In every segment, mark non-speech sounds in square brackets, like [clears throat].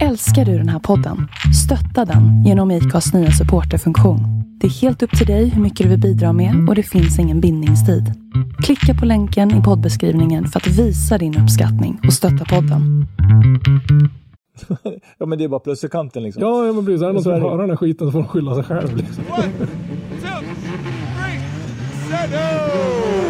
Älskar du den här podden? Stötta den genom IKAs nya supporterfunktion. Det är helt upp till dig hur mycket du vill bidra med och det finns ingen bindningstid. Klicka på länken i poddbeskrivningen för att visa din uppskattning och stötta podden. [laughs] ja men det är bara plus i kanten liksom. Ja, ja men precis. Är det någon Så som hör den här skiten så får de skylla sig själv. Liksom. One, two, three, set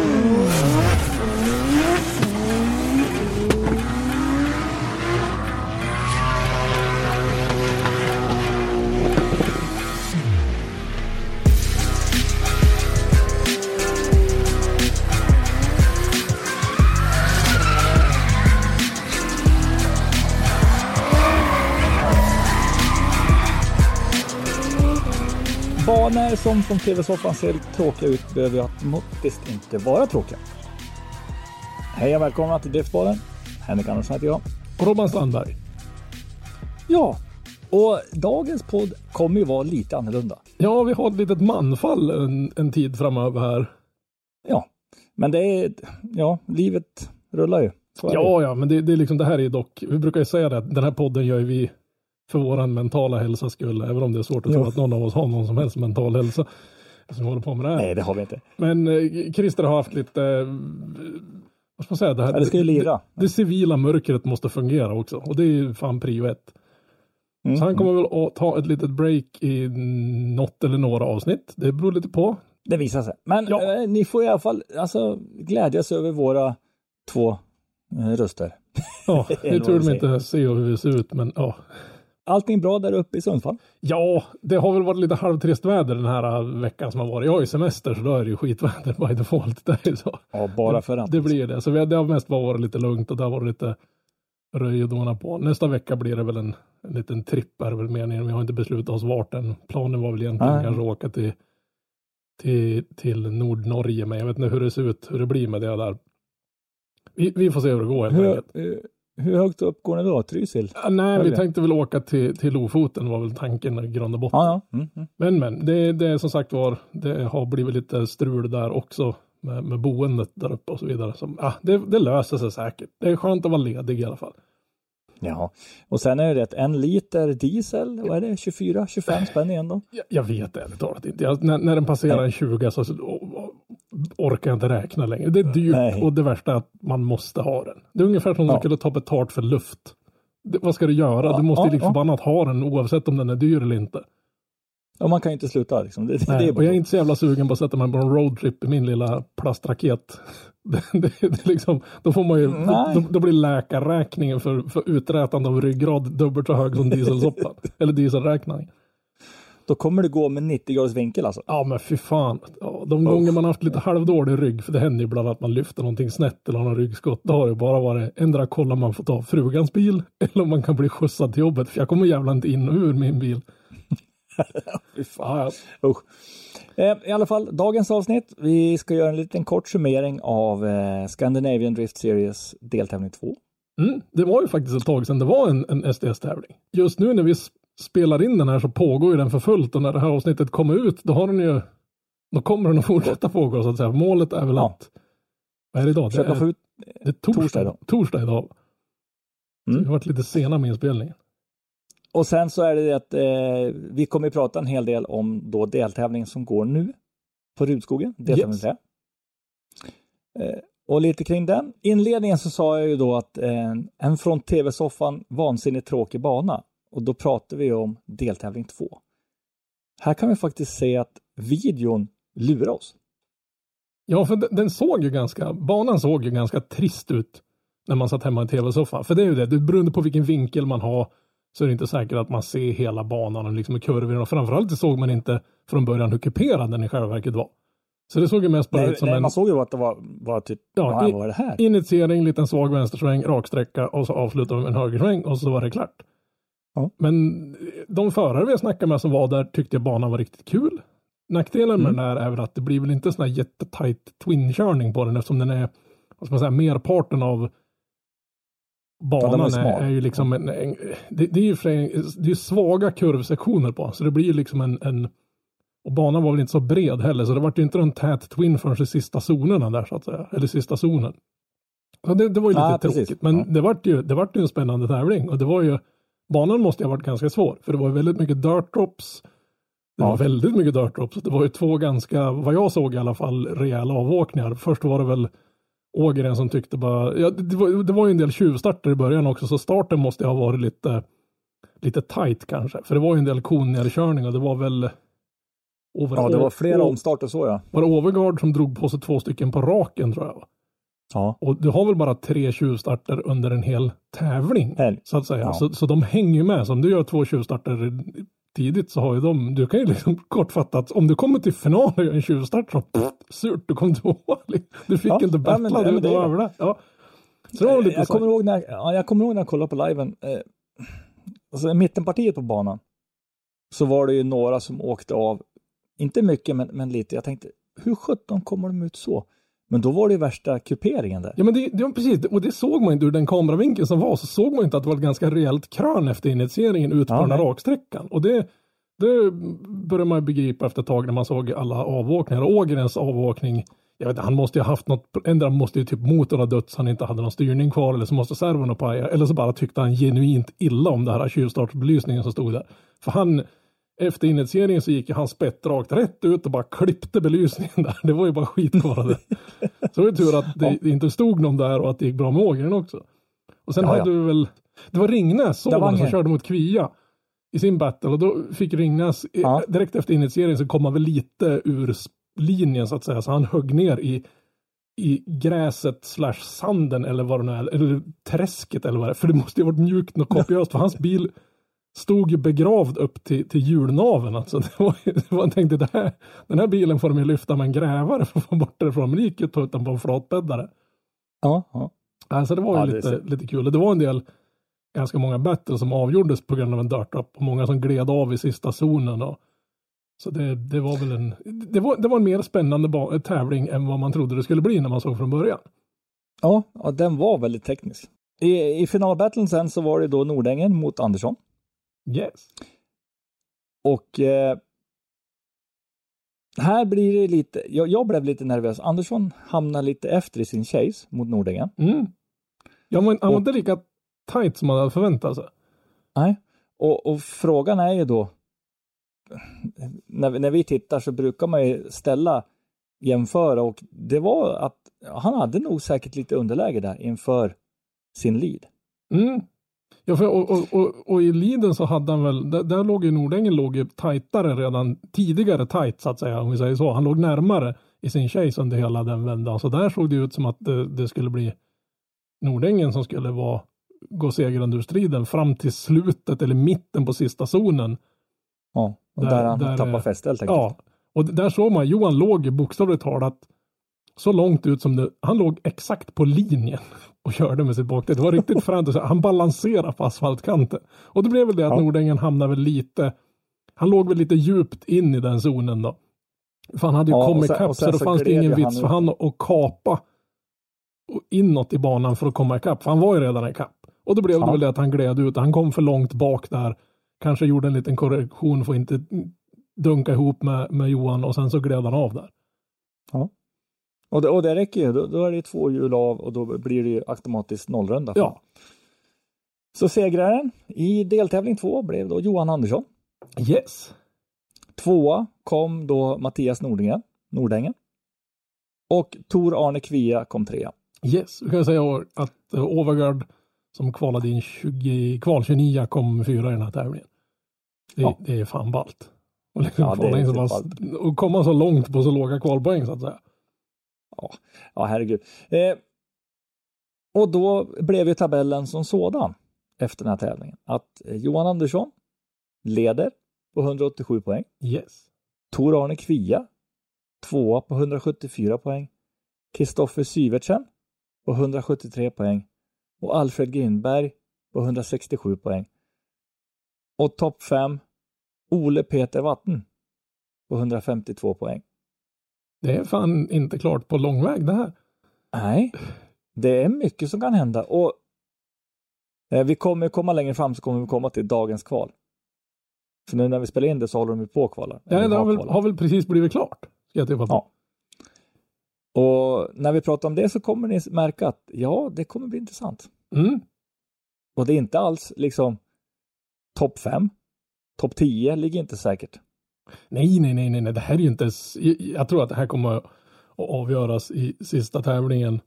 Banor som från TV-soffan ser tråkiga ut behöver ju automatiskt inte vara tråkiga. Hej och välkomna till Driftspodden. Henrik Andersson heter jag. Och Robban Strandberg. Ja, och dagens podd kommer ju vara lite annorlunda. Ja, vi har ett litet manfall en, en tid framöver här. Ja, men det är, ja, livet rullar ju. Ja, ja, men det, det är liksom det här är dock, vi brukar ju säga det, att den här podden gör ju vi för våran mentala hälsas skull, även om det är svårt att tro att någon av oss har någon som helst mental hälsa som håller på med det här. Nej, det har vi inte. Men eh, Christer har haft lite, eh, vad ska man säga, det här, Ja, det ska ju lira. Det, det civila mörkret måste fungera också och det är ju fan prio ett. Mm. Så han kommer väl att ta ett litet break i något eller några avsnitt. Det beror lite på. Det visar sig. Men Ja. eh, ni får i alla fall alltså, glädjas över våra två eh, röster. Ja, [laughs] Det att de inte ser hur vi ser ut, men ja. Allting bra där uppe i Sundsvall? Ja, det har väl varit lite halvtrist väder den här veckan som har varit. Jag har ju semester så då är det ju skitväder by default. [laughs] Det är ju så. Ja, bara för att. Det blir det. Så vi det har mest varit lite lugnt och det har varit lite röj och dona på. Nästa vecka blir det väl en, en liten tripp är det väl meningen. Vi har inte beslutat oss vart än. Planen var väl egentligen Nej. kanske åka till, till, till Nordnorge, men jag vet inte hur det ser ut, hur det blir med det där. Vi, vi får se hur det går helt Hur, enkelt. Hur högt upp går ni då? Trysil? Ja, nej, vi tänkte väl åka till, till Lofoten var väl tanken i grund och botten. Ja, ja. Mm, mm. Men men, det, det är som sagt var, det har blivit lite strul där också med, med boendet där uppe och så vidare. Som, ah, det, det löser sig säkert. Det är skönt att vara ledig i alla fall. ja. Och sen är det rätt, en liter diesel, vad är det, 24-25 spänn igen då? Jag, jag vet ärligt talat inte. Jag, när, när den passerar en 20 så, så orkar jag inte räkna längre. Det är dyrt Nej. och det värsta är att man måste ha den. Det är ungefär som om Ja. du skulle ta betalt för luft. Det, vad ska du göra? Ja, du måste ju ja, liksom ja. förbannat ha den oavsett om den är dyr eller inte. Ja, man kan ju inte sluta liksom. Det, Nej, det och bara jag är inte så jävla sugen på att sätta mig på en roadtrip i min lilla plastraket. [laughs] Det, det, det liksom, då får man ju, Nej. då, då blir läkarräkningen för, för uträtande av ryggrad dubbelt så hög som dieselsoppan. [laughs] eller dieselräkningen. Då kommer det gå med 90 graders vinkel alltså. Ja men fy fan. Ja, de gånger man haft lite halvdålig rygg, för det händer ju ibland att man lyfter någonting snett eller har någon ryggskott. Då har det bara varit ändra kolla om man får ta frugans bil eller om man kan bli skjutsad till jobbet. För jag kommer jävla inte in och ur min bil. [laughs] Fy fan. Ja, ja. Eh, I alla fall, dagens avsnitt. Vi ska göra en liten kort summering av eh, Scandinavian Drift Series deltävling 2. Mm, det var ju faktiskt ett tag sedan det var en, en SDS-tävling. Just nu när vi spelar in den här så pågår ju den för fullt och när det här avsnittet kommer ut då har den ju då kommer den att [laughs] fortsätta pågå så att säga. Målet är väl Ja. att vad är det idag? Det är, ut... det är torsdag, torsdag idag. Torsdag idag. Mm. vi har varit lite sena med inspelningen. Och sen så är det det att eh, vi kommer att prata en hel del om då deltävlingen som går nu på Rudskogen, deltävling Yes. 3. Eh, och lite kring den. Inledningen så sa jag ju då att eh, en från tv-soffan vansinnigt tråkig bana. Och då pratar vi om deltävling 2. Här kan vi faktiskt se att videon lurar oss. Ja, för den, såg ju ganska, banan såg ju ganska trist ut när man satt hemma i tv-soffan. För det är ju det, det beroende på vilken vinkel man har så är det inte säkert att man ser hela banan och liksom kurvorna. Och framförallt så såg man inte från början hur kuperad den i själva verket var. Så det såg ju mest bara Nej, ut som nej, en man såg ju att det var, var typ, Ja, vad var det här? initiering, liten svag vänstersväng, raksträcka och så avslutar med en högersväng och så var det klart. Ja. Men de förare vi snackade med som var där tyckte banan var riktigt kul. Nackdelen med Mm. den här är väl att det blir väl inte sån här jättetajt twin-körning på den eftersom den är, vad ska man säga, merparten av Ja, var banan ju är, är ju liksom en, en det, det är ju det är svaga kurvsektioner på så det blir ju liksom en, en och banan var väl inte så bred heller så det vart ju inte någon tät twin förrän i sista zonerna där så att säga, eller sista zonen. Så det, det var ju lite Ja, precis. tråkigt men Ja. det vart ju, det vart ju en spännande tävling och det var ju banan måste ha varit ganska svår, för det var väldigt mycket dirt drops. Det Ja. var väldigt mycket dirt drops. Det var ju två ganska, vad jag såg i alla fall, rejäla avåkningar. Först var det väl Ågren som tyckte bara, ja, det, var, det var ju en del tjuvstarter i början också, så starten måste ha varit lite, lite tight kanske. För det var ju en del konnerkörning och det var väl Ja, det var flera omstarter så ja. Var det Overgaard som drog på sig två stycken på raken tror jag. Ja. Och du har väl bara tre tjuvstarter under en hel tävling. Helg. Så att säga. Ja. Så, så de hänger ju med. Så om du gör två tjuvstarter tidigt så har ju de, du kan ju liksom [laughs] kortfattat, om du kommer till final och gör en tjuvstart så pff, surt, du kom tvåa. [laughs] Du fick Ja, inte ja, battla, men- ja, du men det var är det. det. Ja. Så det var lite jag, kommer ihåg när, ja, jag kommer ihåg när jag kollade på liven. Eh, alltså mittenpartiet på banan så var det ju några som åkte av, inte mycket men, men lite. Jag tänkte, hur sjutton kommer de ut så? Men då var det ju värsta kuperingen där. Ja men det, det precis, och det såg man inte ur den kameravinkeln som var, så såg man inte att det var ett ganska rejält krön efter initieringen ut på Ja, den här nej. raksträckan. Och det, det började man ju begripa efter ett tag när man såg alla avåkningar. Ågrens avåkning, jag vet inte, han måste ju ha haft något, ändå måste ju typ motorn ha dött så han inte hade någon styrning kvar eller så måste servon ha pajat. Eller så bara tyckte han genuint illa om det här tjuvstartsbelysningen som stod där. För han, efter initieringen så gick ju han spett rakt rätt ut och bara klippte belysningen där. Det var ju bara skit det. Så det var tur att det inte stod någon där och att det gick bra med Ågren också. Och sen Ja, ja. hade du väl, det var man som körde mot Kvia i sin battle och då fick Ringnäs, Ja. direkt efter initieringen så kom han väl lite ur linjen så att säga, så han högg ner i i gräset slash sanden eller vad det nu är, eller träsket eller vad det är. För det måste ju ha varit mjukt och kopiöst för hans bil stod ju begravd upp till, till hjulnaven. Alltså. [laughs] Det var, det var, jag tänkte, det här, den här bilen får de ju lyfta med en grävare för att få bort det ifrån. Men det gick ju att ta ut den på en flatbäddare. Ja, ja. Alltså det var ju Ja, lite, lite kul. Det var en del, ganska många battles som avgjordes på grund av en dirt up och många som gled av i sista zonen. Och, så det, det var väl en, det var, det var en mer spännande tävling än vad man trodde det skulle bli när man såg från början. ja, ja den var väldigt teknisk. I, i finalbattlen sen så var det då Nordängen mot Andersson. Yes. Och eh, här blir det lite, jag, jag blev lite nervös. Andersson hamnar lite efter i sin chase mot Nordängen. Mm. Ja, men han var inte lika tight som man hade förväntat sig. Nej. Och, och frågan är ju då, när, vi- när vi tittar så brukar man ju ställa, jämföra och det var att han hade nog säkert lite underläge där inför sin lead. Mm. Ja, för, och, och, och, och i Liden så hade han väl, där, där låg ju Nordängen låg ju tajtare redan tidigare tight så att säga, om vi säger så. Han låg närmare i sin chase under hela den vändan. Så där såg det ut som att det, det skulle bli Nordängen som skulle vara, gå segrande ur striden fram till slutet eller mitten på sista zonen. Ja, och Där- där, han där, tappar fäste helt enkelt. Ja, och där såg man, Johan låg bokstavligt talat så långt ut som det, han låg exakt på linjen och körde med sitt bakdäck. Det var riktigt [laughs] fränt. Han balanserade på asfaltkanten. Och det blev väl det att Ja. Nordängen hamnade väl lite, han låg väl lite djupt in i den zonen då. För han hade ju Ja, kommit ikapp så då fanns det ingen vits han för han att kapa inåt i banan för att komma ikapp. För han var ju redan ikapp. Och då blev det Ja. väl det att han gled ut. Han kom för långt bak där. Kanske gjorde en liten korrektion för att inte dunka ihop med, med Johan och sen så gled han av där. Och, det, och det räcker ju, då, då är det två hjul av och då blir det ju automatiskt nollrunda. Ja. Så segraren i deltävling två blev då Johan Andersson. Yes. Tvåa kom då Mattias Nordingen, Nordängen. Och Tor Arne Kvia kom trea. Yes. Vi kan säga att uh, Overgaard som kvalade in 20, kval 29 kom fyra i den här tävlingen. Det, Ja. det är fan ballt. Och, liksom Ja, det är så riktigt pass- och komma så långt på så låga kvalpoäng så att säga. Ja, herregud. Eh, och då blev ju tabellen som sådan efter den här tävlingen att eh, Johan Andersson leder på 187 poäng. Yes. Tor Arne Kvia tvåa på 174 poäng. Kristoffer Syvertsen på 173 poäng och Alfred Grindberg på 167 poäng. Och topp 5 Ole Peter Watten på 152 poäng. Det är fan inte klart på lång väg det här. Nej, det är mycket som kan hända och eh, vi kommer komma längre fram så kommer vi komma till dagens kval. För nu när vi spelar in det så håller de ju på att kvala. Ja, det har väl, har väl precis blivit klart. Ska jag på. Ja. Och när vi pratar om det så kommer ni märka att ja, det kommer bli intressant. Mm. Och det är inte alls liksom topp 5. Topp 10 ligger inte säkert. Nej, nej, nej, nej, nej, det här är ju inte... Jag, tror att det här kommer att avgöras i sista tävlingen.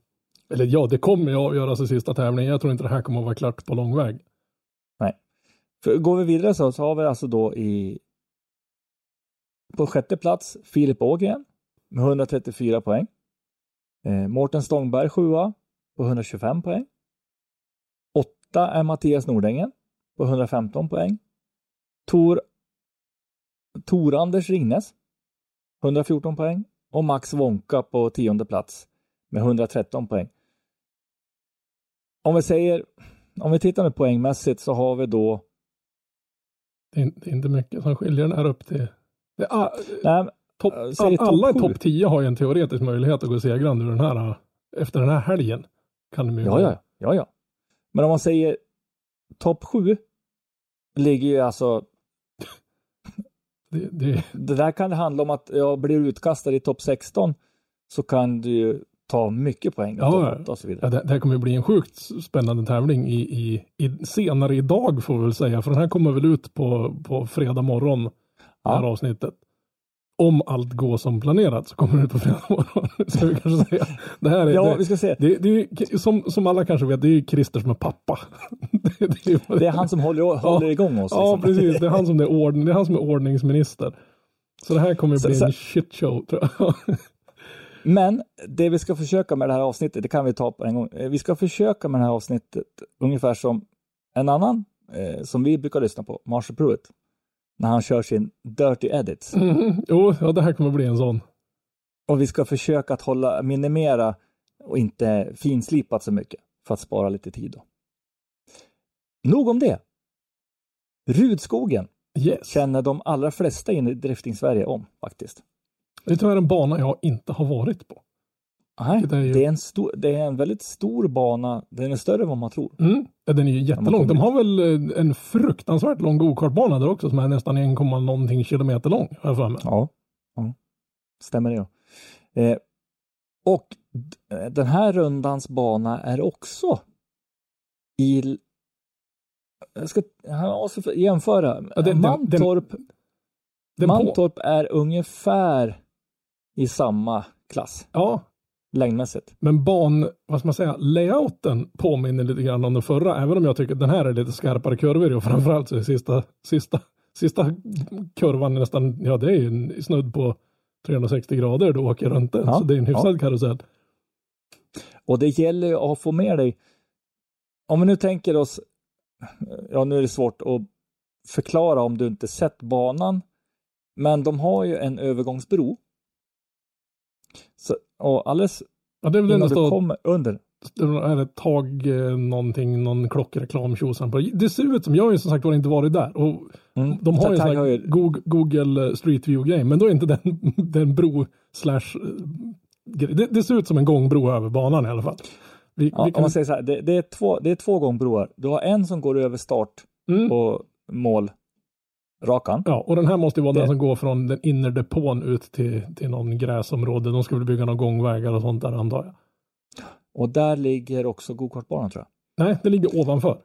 Eller ja, det kommer ju avgöras i sista tävlingen. Jag tror inte det här kommer att vara klart på lång väg. Nej. För går vi vidare så, så har vi alltså då i på sjätte plats Filip Ågren med 134 poäng. Eh, Mårten Stångberg sjua på 125 poäng. Åtta är Mattias Nordängen på 115 poäng. Tor, Tor Anders Ringnes 114 poäng och Max Wonka på tionde plats med 113 poäng. Om vi säger, om vi tittar nu poängmässigt så har vi då Det är, inte- mycket som skiljer den här upp till... Det är, Nej, säg all, topp alla i topp 10 har ju en teoretisk möjlighet att gå segrande ur den här, ah, efter den här helgen. Kan de ju ja, ja, ja, ja. Men om man säger topp sju ligger ju alltså, Det, det, det där kan det handla om att jag blir utkastad i topp 16 så kan du ju ta mycket poäng Ja, topp ja. 8 och så ja, vidare. det, det här kommer ju bli en sjukt spännande tävling i, i, i, senare idag får vi väl säga. För den här kommer väl ut på, på fredag morgon. Det här Ja. avsnittet. Om allt går som planerat så kommer det ut på fredag morgon. [laughs] Ska vi kanske säga. Det här är, Ja, det, vi ska se. det, det är ju, som, som alla kanske vet, det är ju Christer som är pappa. det, [laughs] det är Det är han som håller, håller igång oss. Ja, liksom. precis. Det är han som är, [laughs] ord, det är, han som är ordningsminister. Så det här kommer Så- bli så- en shit show tror jag. Men det vi ska försöka med det här avsnittet, det kan vi ta på en gång. Eh, Vi ska försöka med det här avsnittet ungefär som en annan eh, som vi brukar lyssna på, Marshall Pruitt. När han kör sin Dirty Edits. Mhm. [laughs] Jo, ja, det här kommer bli en sån. Och vi ska försöka att hålla, minimera och inte finslipat så mycket för att spara lite tid. Då. Nog om det. Rudskogen Yes. känner de allra flesta in i drifting-Sverige om faktiskt. Det är tyvärr en bana jag inte har varit på. Nej, Det är ju- det, är en stor, det är en väldigt stor bana. Den är större än vad man tror. Mm. Ja, den är ju jättelång. De har väl eh, en fruktansvärt lång gokartbana där också som är nästan 1, någonting kilometer lång. Har jag för mig. Ja, ja. stämmer det. Ja. Eh, och eh, den här rundans bana är också i... Jag ska jag måste för- jämföra. Ja, den- den- Mantorp, Den på, Mantorp är ungefär i samma klass ja, längdmässigt. men ban, vad ska man säga, layouten påminner lite grann om den förra. Även om jag tycker att den här är lite skarpare kurvor och framförallt så är sista, sista, sista kurvan nästan, ja det är ju en snudd på 360 grader du åker runt den. Ja, Så det är en hyfsad ja. karusell. Och det gäller ju att få med dig, om vi nu tänker oss, ja nu är det svårt att förklara om du inte sett banan, men de har ju en övergångsbro. Så, och alldeles Ja, det är väl den innan det du står kommer under, det är ett tag eh, någonting, någon klockreklam tjosan på. Det ser ut som, jag har ju som sagt var inte varit där. Och mm, de har ju sån här ju- Google, Google Street View-grej, men då är inte den, [laughs] den bro slash eh, det, det ser ut som en gångbro över banan i alla fall. Vi, ja, vi om kan, man säger så här, det, det, är två, det är två gångbroar. Du har en som går över start mm, och mål rakan. ja, och den här måste ju vara Det- den som går från den inre depån ut till, till någon gräsområde. De skulle bygga några gångvägar och sånt där antar jag. Och där ligger också gokartbanan tror jag. Nej, det ligger ovanför.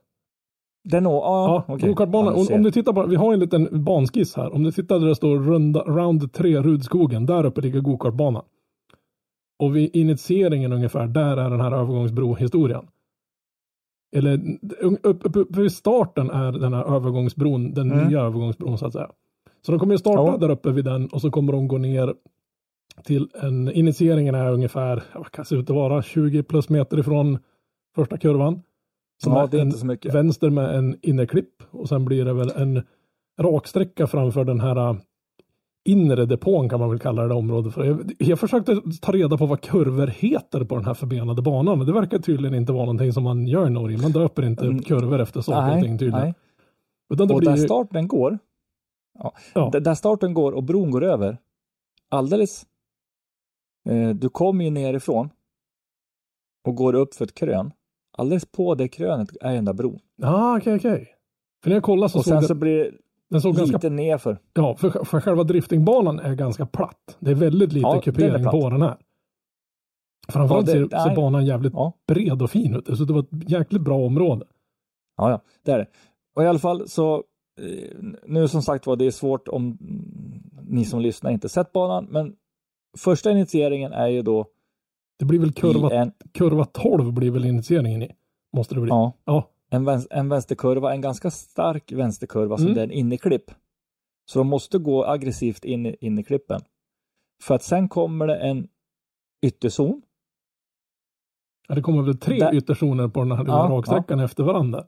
Den, ja, Ja, ja okej. gokartbanan. Om, om du tittar på, vi har en liten banskiss här. Om du tittar där det står runda, round 3 Rudskogen, där uppe ligger gokartbanan. Och vid initieringen ungefär, där är den här övergångsbrohistorien. Eller upp, upp, upp vid starten är den här övergångsbron, den Mm. nya övergångsbron så att säga. Så de kommer ju starta Ja. där uppe vid den och så kommer de gå ner till en, initieringen är ungefär, vad kan se ut att vara, 20 plus meter ifrån första kurvan. Som ja, är det är en, inte så mycket. vänster med en innerklipp och sen blir det väl en raksträcka framför den här inre depån kan man väl kalla det området för. Jag, jag försökte ta reda på vad kurvor heter på den här förbenade banan och det verkar tydligen inte vara någonting som man gör i Norge. Man döper inte Mm. kurvor efter saker och ting tydligen. nej. Utan det Och blir där ju, starten går, ja, Ja. där starten går och bron går över, alldeles, eh, du kommer ju nerifrån och går upp för ett krön. Alldeles på det krönet är den där bron. ah, okej, okej. För när jag kollade så och såg sen det, så blir den såg ganska, lite nerför. ja, för, för själva driftingbanan är ganska platt. Det är väldigt lite Ja, kupering på den här. Framförallt Ja, det- ser, ser banan jävligt Ja, bred och fin ut. Så det var ett jäkligt bra område. ja, ja det är det. Och i alla fall så eh, nu som sagt var det är svårt om ni som lyssnar inte sett banan, men första initieringen är ju då Det blir väl kurva, en, kurva 12 blir väl initieringen i. Måste det bli. ja, Ja. En, vän, en vänsterkurva, en ganska stark vänsterkurva som Mm. det är en inneklipp. Så de måste gå aggressivt in i inneklippen. För att sen kommer det en ytterzon. Ja, Det kommer väl tre Där- ytterzoner på den här Ja, raksträckan efter varandra.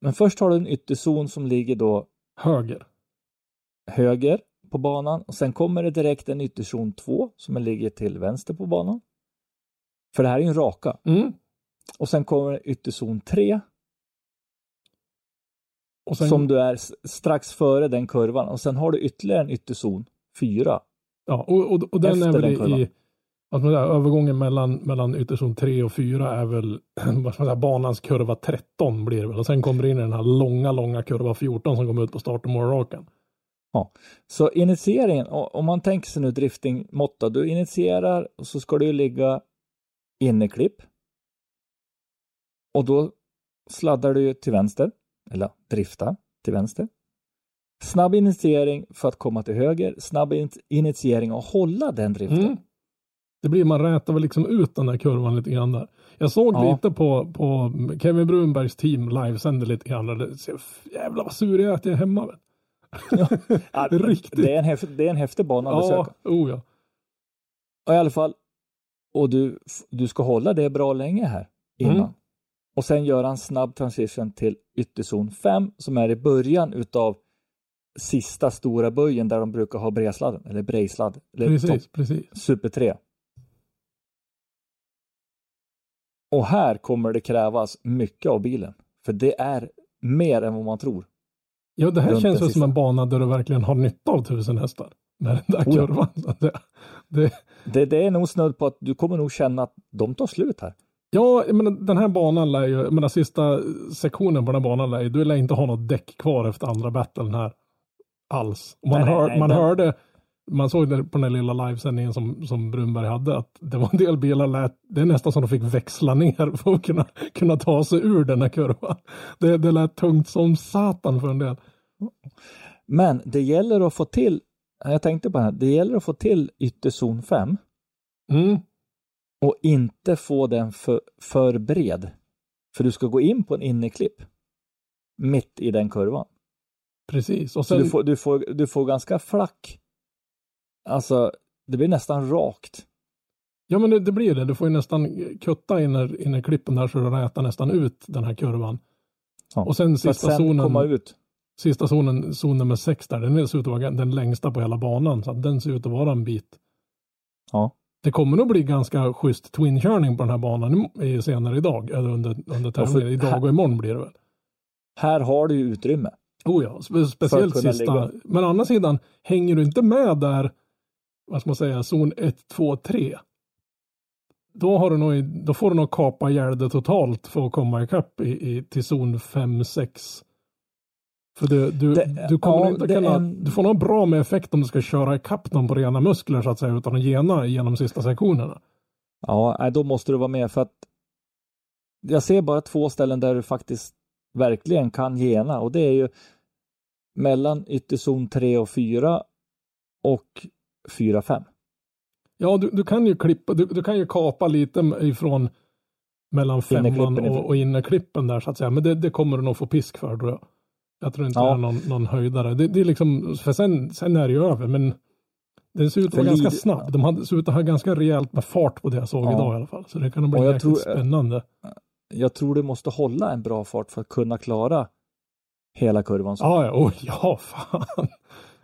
Men först har du en ytterzon som ligger då Höger. höger på banan och sen kommer det direkt en ytterzon 2 som ligger till vänster på banan. För det här är ju en raka. Mm. Och sen kommer ytterzon 3 Och sen, som du är strax före den kurvan och sen har du ytterligare en ytterzon 4. ja, och, och, och den är väl den i, kurvan. vad ska man säga, övergången mellan, mellan ytterzon 3 och 4 är väl [clears throat] vad ska man säga, banans kurva 13 blir det väl. Och sen kommer det in den här långa, långa kurva 14 som kommer ut på start och målrakan. Så initieringen, om man tänker sig nu driftingmåtta, du initierar och så ska du ligga inneklipp. Och då sladdar du till vänster, eller driftar till vänster. Snabb initiering för att komma till höger, snabb in- initiering och hålla den driften. Mm. Det blir, man rätar väl liksom ut den där kurvan lite grann där. Jag såg Ja. lite på, på Kevin Brunbergs team livesände lite grann. Och det ser, jävlar vad sur jag är att jag är hemma. Vet. [laughs] Ja, Riktigt. Det är en häftig, det är en häftig bana att besöka. Ja, oh ja. Och i alla fall, och du, du ska hålla det bra länge här innan. Mm. Och sen göra en snabb transition till ytterzon 5 som är i början utav sista stora böjen där de brukar ha bredsladden, eller brejsladd, eller Precis, precis. super 3. Och här kommer det krävas mycket av bilen. För det är mer än vad man tror. Ja, det här Runt känns som en bana där du verkligen har nytta av tusen hästar. Med den där Oh kurvan. Det, det, Det, det är nog snudd på att du kommer nog känna att de tar slut här. Ja, menar, den här banan lär ju, jag menar sista sektionen på den här banan lär ju, du lär inte ha något däck kvar efter andra battlen här. Alls. Man Nej, hör, nej, man den- hörde, man såg det på den lilla livesändningen som, som Brunberg hade, att det var en del bilar lät, det är nästan som de fick växla ner för att kunna, kunna ta sig ur den här kurvan. Det, det lät tungt som satan för en del. Men det gäller att få till, jag tänkte på det här, det gäller att få till ytterzon 5 Mm. Och inte få den för, för bred. För du ska gå in på en inneklipp mitt i den kurvan. Precis. Och sen, du, får, du, får, du får ganska flack, alltså det blir nästan rakt. Ja men det, det blir det. Du får ju nästan kutta in i- in i klippen där så du rätar nästan ut den här kurvan. Ja, Och sen sista sen komma zonen, ut. sista zonen, zon nummer sex där, den ser ut att vara den längsta på hela banan. Så den ser ut att vara en bit. Ja. Det kommer nog bli ganska schysst twin-körning på den här banan senare idag. Eller under, under tävlingen. Idag och imorgon blir det väl. Här har du ju utrymme. Oh ja, spe, speciellt sista. ligga. Men å andra sidan, hänger du inte med där, vad ska man säga, zon 1, 2, 3. Då, har du nog, då får du nog kapa ihjäl det totalt för att komma ikapp i, i, till zon 5, 6. För du, du, Det- du ja, det kunna, en- du får nog bra med effekt om du ska köra ikapp dem på rena muskler så att säga, utan att gena genom sista sektionerna. Ja, då måste du vara med för att jag ser bara två ställen där du faktiskt verkligen kan gena och det är ju mellan ytterzon 3 och 4 och 4-5. Ja, du, du kan ju klippa, du, du kan ju kapa lite ifrån mellan femman och, och innerklippen där så att säga. Men det, det kommer du nog få pisk för tror jag. Jag tror inte Ja. det är någon, någon höjdare. Det, det är liksom, för sen, sen är det ju över. Men det ser ut att vara ganska snabb. De hade, ser ut att ha ganska rejält med fart på det jag såg Ja. idag i alla fall. Så det kan nog bli jäkligt tror- spännande. Jag tror du måste hålla en bra fart för att kunna klara hela kurvan. Så. Ja, ja, [laughs] oh, ja, fan.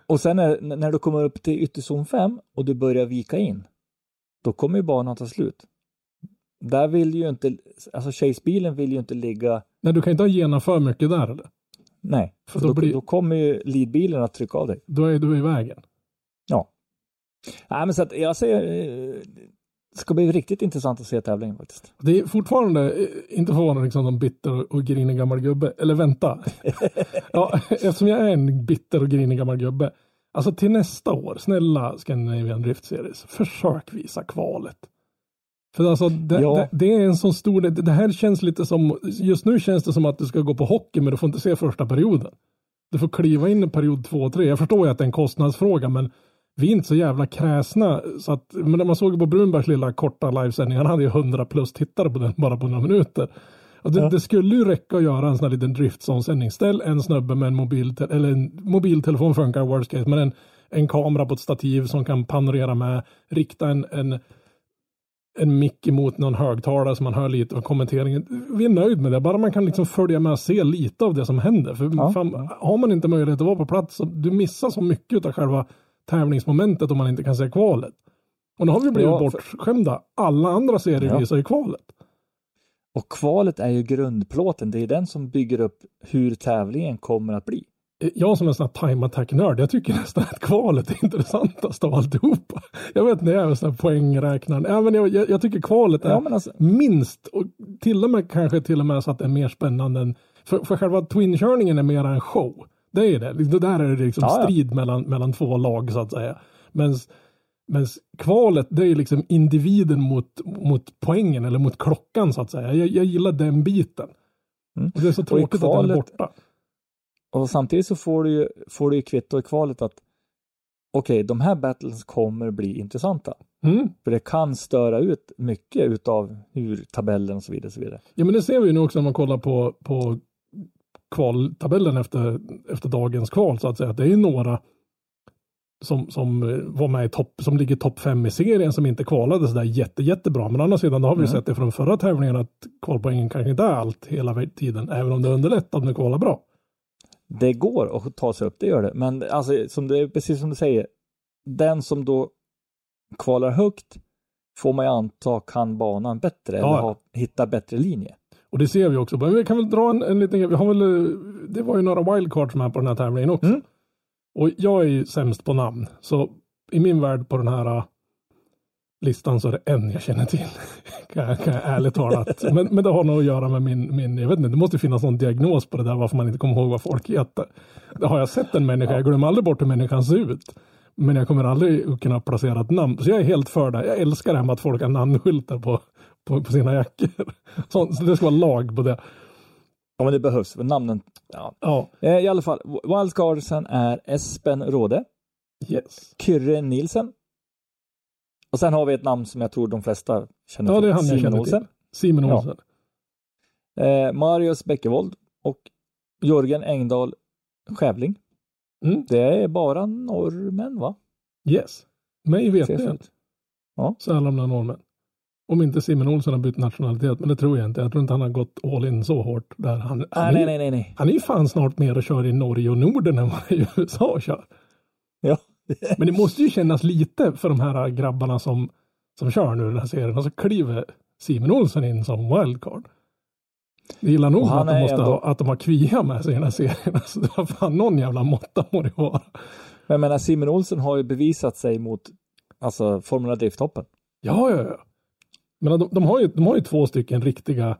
Och sen när, när du kommer upp till ytterzon 5 och du börjar vika in, då kommer ju banan ta slut. Där vill ju inte, alltså Chase-bilen vill ju inte ligga, Nej, du kan inte ha gena för mycket där eller? Nej, För då då, blir- då kommer ju leadbilen att trycka av dig. Då är du i vägen. Ja. Nej, men så att jag säger, eh, det ska bli riktigt intressant att se tävlingen faktiskt. Det är fortfarande, eh, inte för att vara liksom någon bitter och- och grinig gammal gubbe, eller vänta. [laughs] ja, eftersom jag är en bitter och grinig gammal gubbe. Alltså till nästa år, snälla Scandinavian Drift Series, försök visa kvalet. För alltså det, Ja. det, det är en så stor, det, det här känns lite som, just nu känns det som att du ska gå på hockey men du får inte se första perioden. du får kliva in i period två och tre. Jag förstår ju att det är en kostnadsfråga, men vi är inte så jävla kräsna. Så att, men när man såg på Brunbergs lilla korta livesändning, han hade ju 100 plus tittare på den bara på några minuter. Det, Ja. det skulle ju räcka att göra en sån här liten driftsändning. Ställ en snubbe med en mobiltelefon, eller en mobiltelefon funkar worst case, men en, en kamera på ett stativ som kan panorera med, rikta en, en, en mick emot någon högtalare så man hör lite av kommenteringen. Vi är nöjd med det, bara man kan liksom följa med och se lite av det som händer. För Ja. fan, har man inte möjlighet att vara på plats, så du missar så mycket av själva tävlingsmomentet om man inte kan se kvalet. Och nu har vi blivit Ja, bortskämda. Alla andra serier Ja. visar ju kvalet. Och kvalet är ju grundplåten. Det är den som bygger upp hur tävlingen kommer att bli. Jag som är en sån här time attack-nörd, jag tycker [laughs] nästan att kvalet är intressantast av alltihopa. Jag vet inte, jag är sån här poängräknare. Ja, men jag, jag, jag tycker kvalet är Ja, alltså, minst, och till och med kanske till och med så att det är mer spännande än, för, för själva twin-körningen är mer en show. Det är det. Det där är det liksom Ja, ja. strid mellan, mellan två lag så att säga. Men, kvalet, det är liksom individen mot, mot poängen eller mot klockan så att säga. Jag, jag gillar den biten. Mm. Och det är så tråkigt att den är kvalet- borta. Och samtidigt så får du ju, får du ju kvitto i kvalet att okej, de här battles kommer bli intressanta. Mm. För det kan störa ut mycket utav hur tabellen och så vidare. Och så vidare. Ja men det ser vi ju nu också när man kollar på, på kvaltabellen efter, efter dagens kval så att säga. Att det är ju några som, som eh, var med i topp, som ligger topp fem i serien som inte kvalade sådär jätte, jättebra. Men å andra sidan då har vi ju Mm. sett det från förra tävlingen att kvalpoängen kanske inte är allt hela tiden. Även om det underlättar om du kvalar bra. Det går att ta sig upp, det gör det. Men alltså, som det, precis som du säger, den som då kvalar högt får man ju anta kan banan bättre eller Ja. ha, hitta bättre linje. Och det ser vi också. Men vi kan väl dra en, en liten vi har väl, Det var ju några wildcards med på den här tävlingen också. Mm. Och jag är ju sämst på namn. Så i min värld på den här listan så är det en jag känner till. [laughs] kan, jag, kan jag ärligt talat. Men, men det har nog att göra med min, min, jag vet inte, det måste finnas någon diagnos på det där varför man inte kommer ihåg vad folk heter. Det har jag sett en människa, jag glömmer aldrig bort hur människan ser ut. Men jag kommer aldrig kunna placera ett namn. Så jag är helt för det. Jag älskar det här med att folk har namnskyltar på, på, på sina jackor. [laughs] Så, så det ska vara lag på det. Ja, men det behövs, för namnen, ja. Ja, Eh, I alla fall, wildcardsen är Espen Råde, yes. Kyrre Nilsen. Och sen har vi ett namn som jag tror de flesta känner Ja, till. det är han jag Simon känner Olsen. till. Simon Ja. Olsen. Eh, Marius Bäckevold och Jörgen Engdahl Schävling. Mm. Det är bara norrmän va? Yes. Mig vet det ut. Ja. så är alla de där norrmän. Om inte Simon Olsson har bytt nationalitet, men det tror jag inte. Jag tror inte han har gått all in så hårt där. Han, han, Ah, är, nej, nej, nej, nej. han är ju fan snart mer och kör i Norge och Norden än vad i USA kör. Ja. [laughs] Men det måste ju kännas lite för de här grabbarna som, som kör nu den här serien och så kliver Simon Olsson in som wildcard. Det gillar nog att de, måste ändå- ha, att de har kvia med sig i den här serien. [laughs] Alltså, fan någon jävla måtta må det vara. Men jag menar, Simon Olsen har ju bevisat sig mot alltså Formula Drifttoppen. Ja, ja, ja. Men de, de, har ju, de har ju två stycken riktiga eh,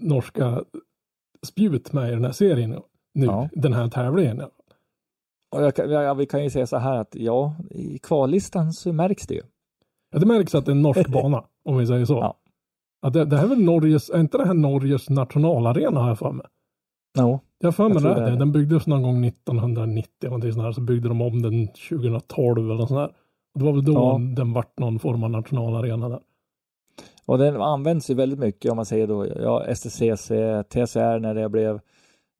norska spjut med i den här serien nu, Ja. den här tävlingen. Ja. Kan- ja, vi kan ju säga så här att ja, i kvallistan så märks det ju. Ja, det märks att det är en norsk bana, om vi säger så. Ja. Att det, det här är väl Norges, är inte det här Norges nationalarena har jag för mig? No. Jag har för mig det. det är. Den byggdes någon gång 1990 eller någonting sånt här, så byggde de om den 2012 eller sånt här. Det var väl då Ja. den vart någon form av nationalarena där. Och den används ju väldigt mycket om man säger då, ja, STCC, TCR när det blev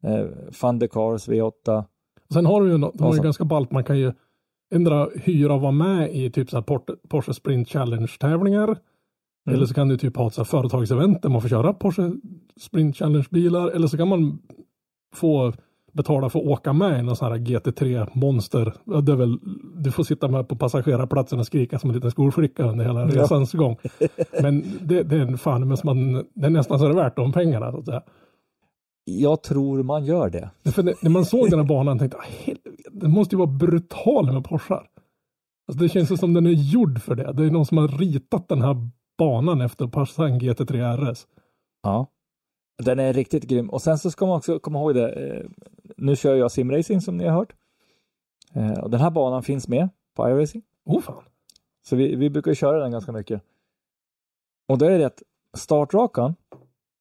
eh, Thunder Cars V8. Sen har de ju, nå- de har ju Alltså. ganska ballt, man kan ju ändra hyra och vara med i typ så här Porsche, Sprint Challenge tävlingar. Eller så kan du typ ha ett så här företagsevent där man får köra Porsche Sprint Challenge bilar. Eller så kan man få betala för att åka med i någon sån här GT3 monster. Ja, Det är väl, du får sitta med på passagerarplatsen och skrika som en liten skolflicka under hela Ja. resans gång. [laughs] Men det, det är fan, men man, det är nästan så det är värt de pengarna. Så att säga. Jag tror man gör det. För när, man såg den här banan tänkte jag, helvete, det måste ju vara brutal med Porschar. Alltså det känns som den är gjord för det. Det är någon som har ritat den här banan efter Passang GT3 RS. Ja. Den är riktigt grym. Och sen så ska man också komma ihåg det. Eh, nu kör jag simracing som ni har hört. Eh, och den här banan finns med på iRacing. Oh fan. Så vi, vi brukar köra den ganska mycket. Och då är det att startrakan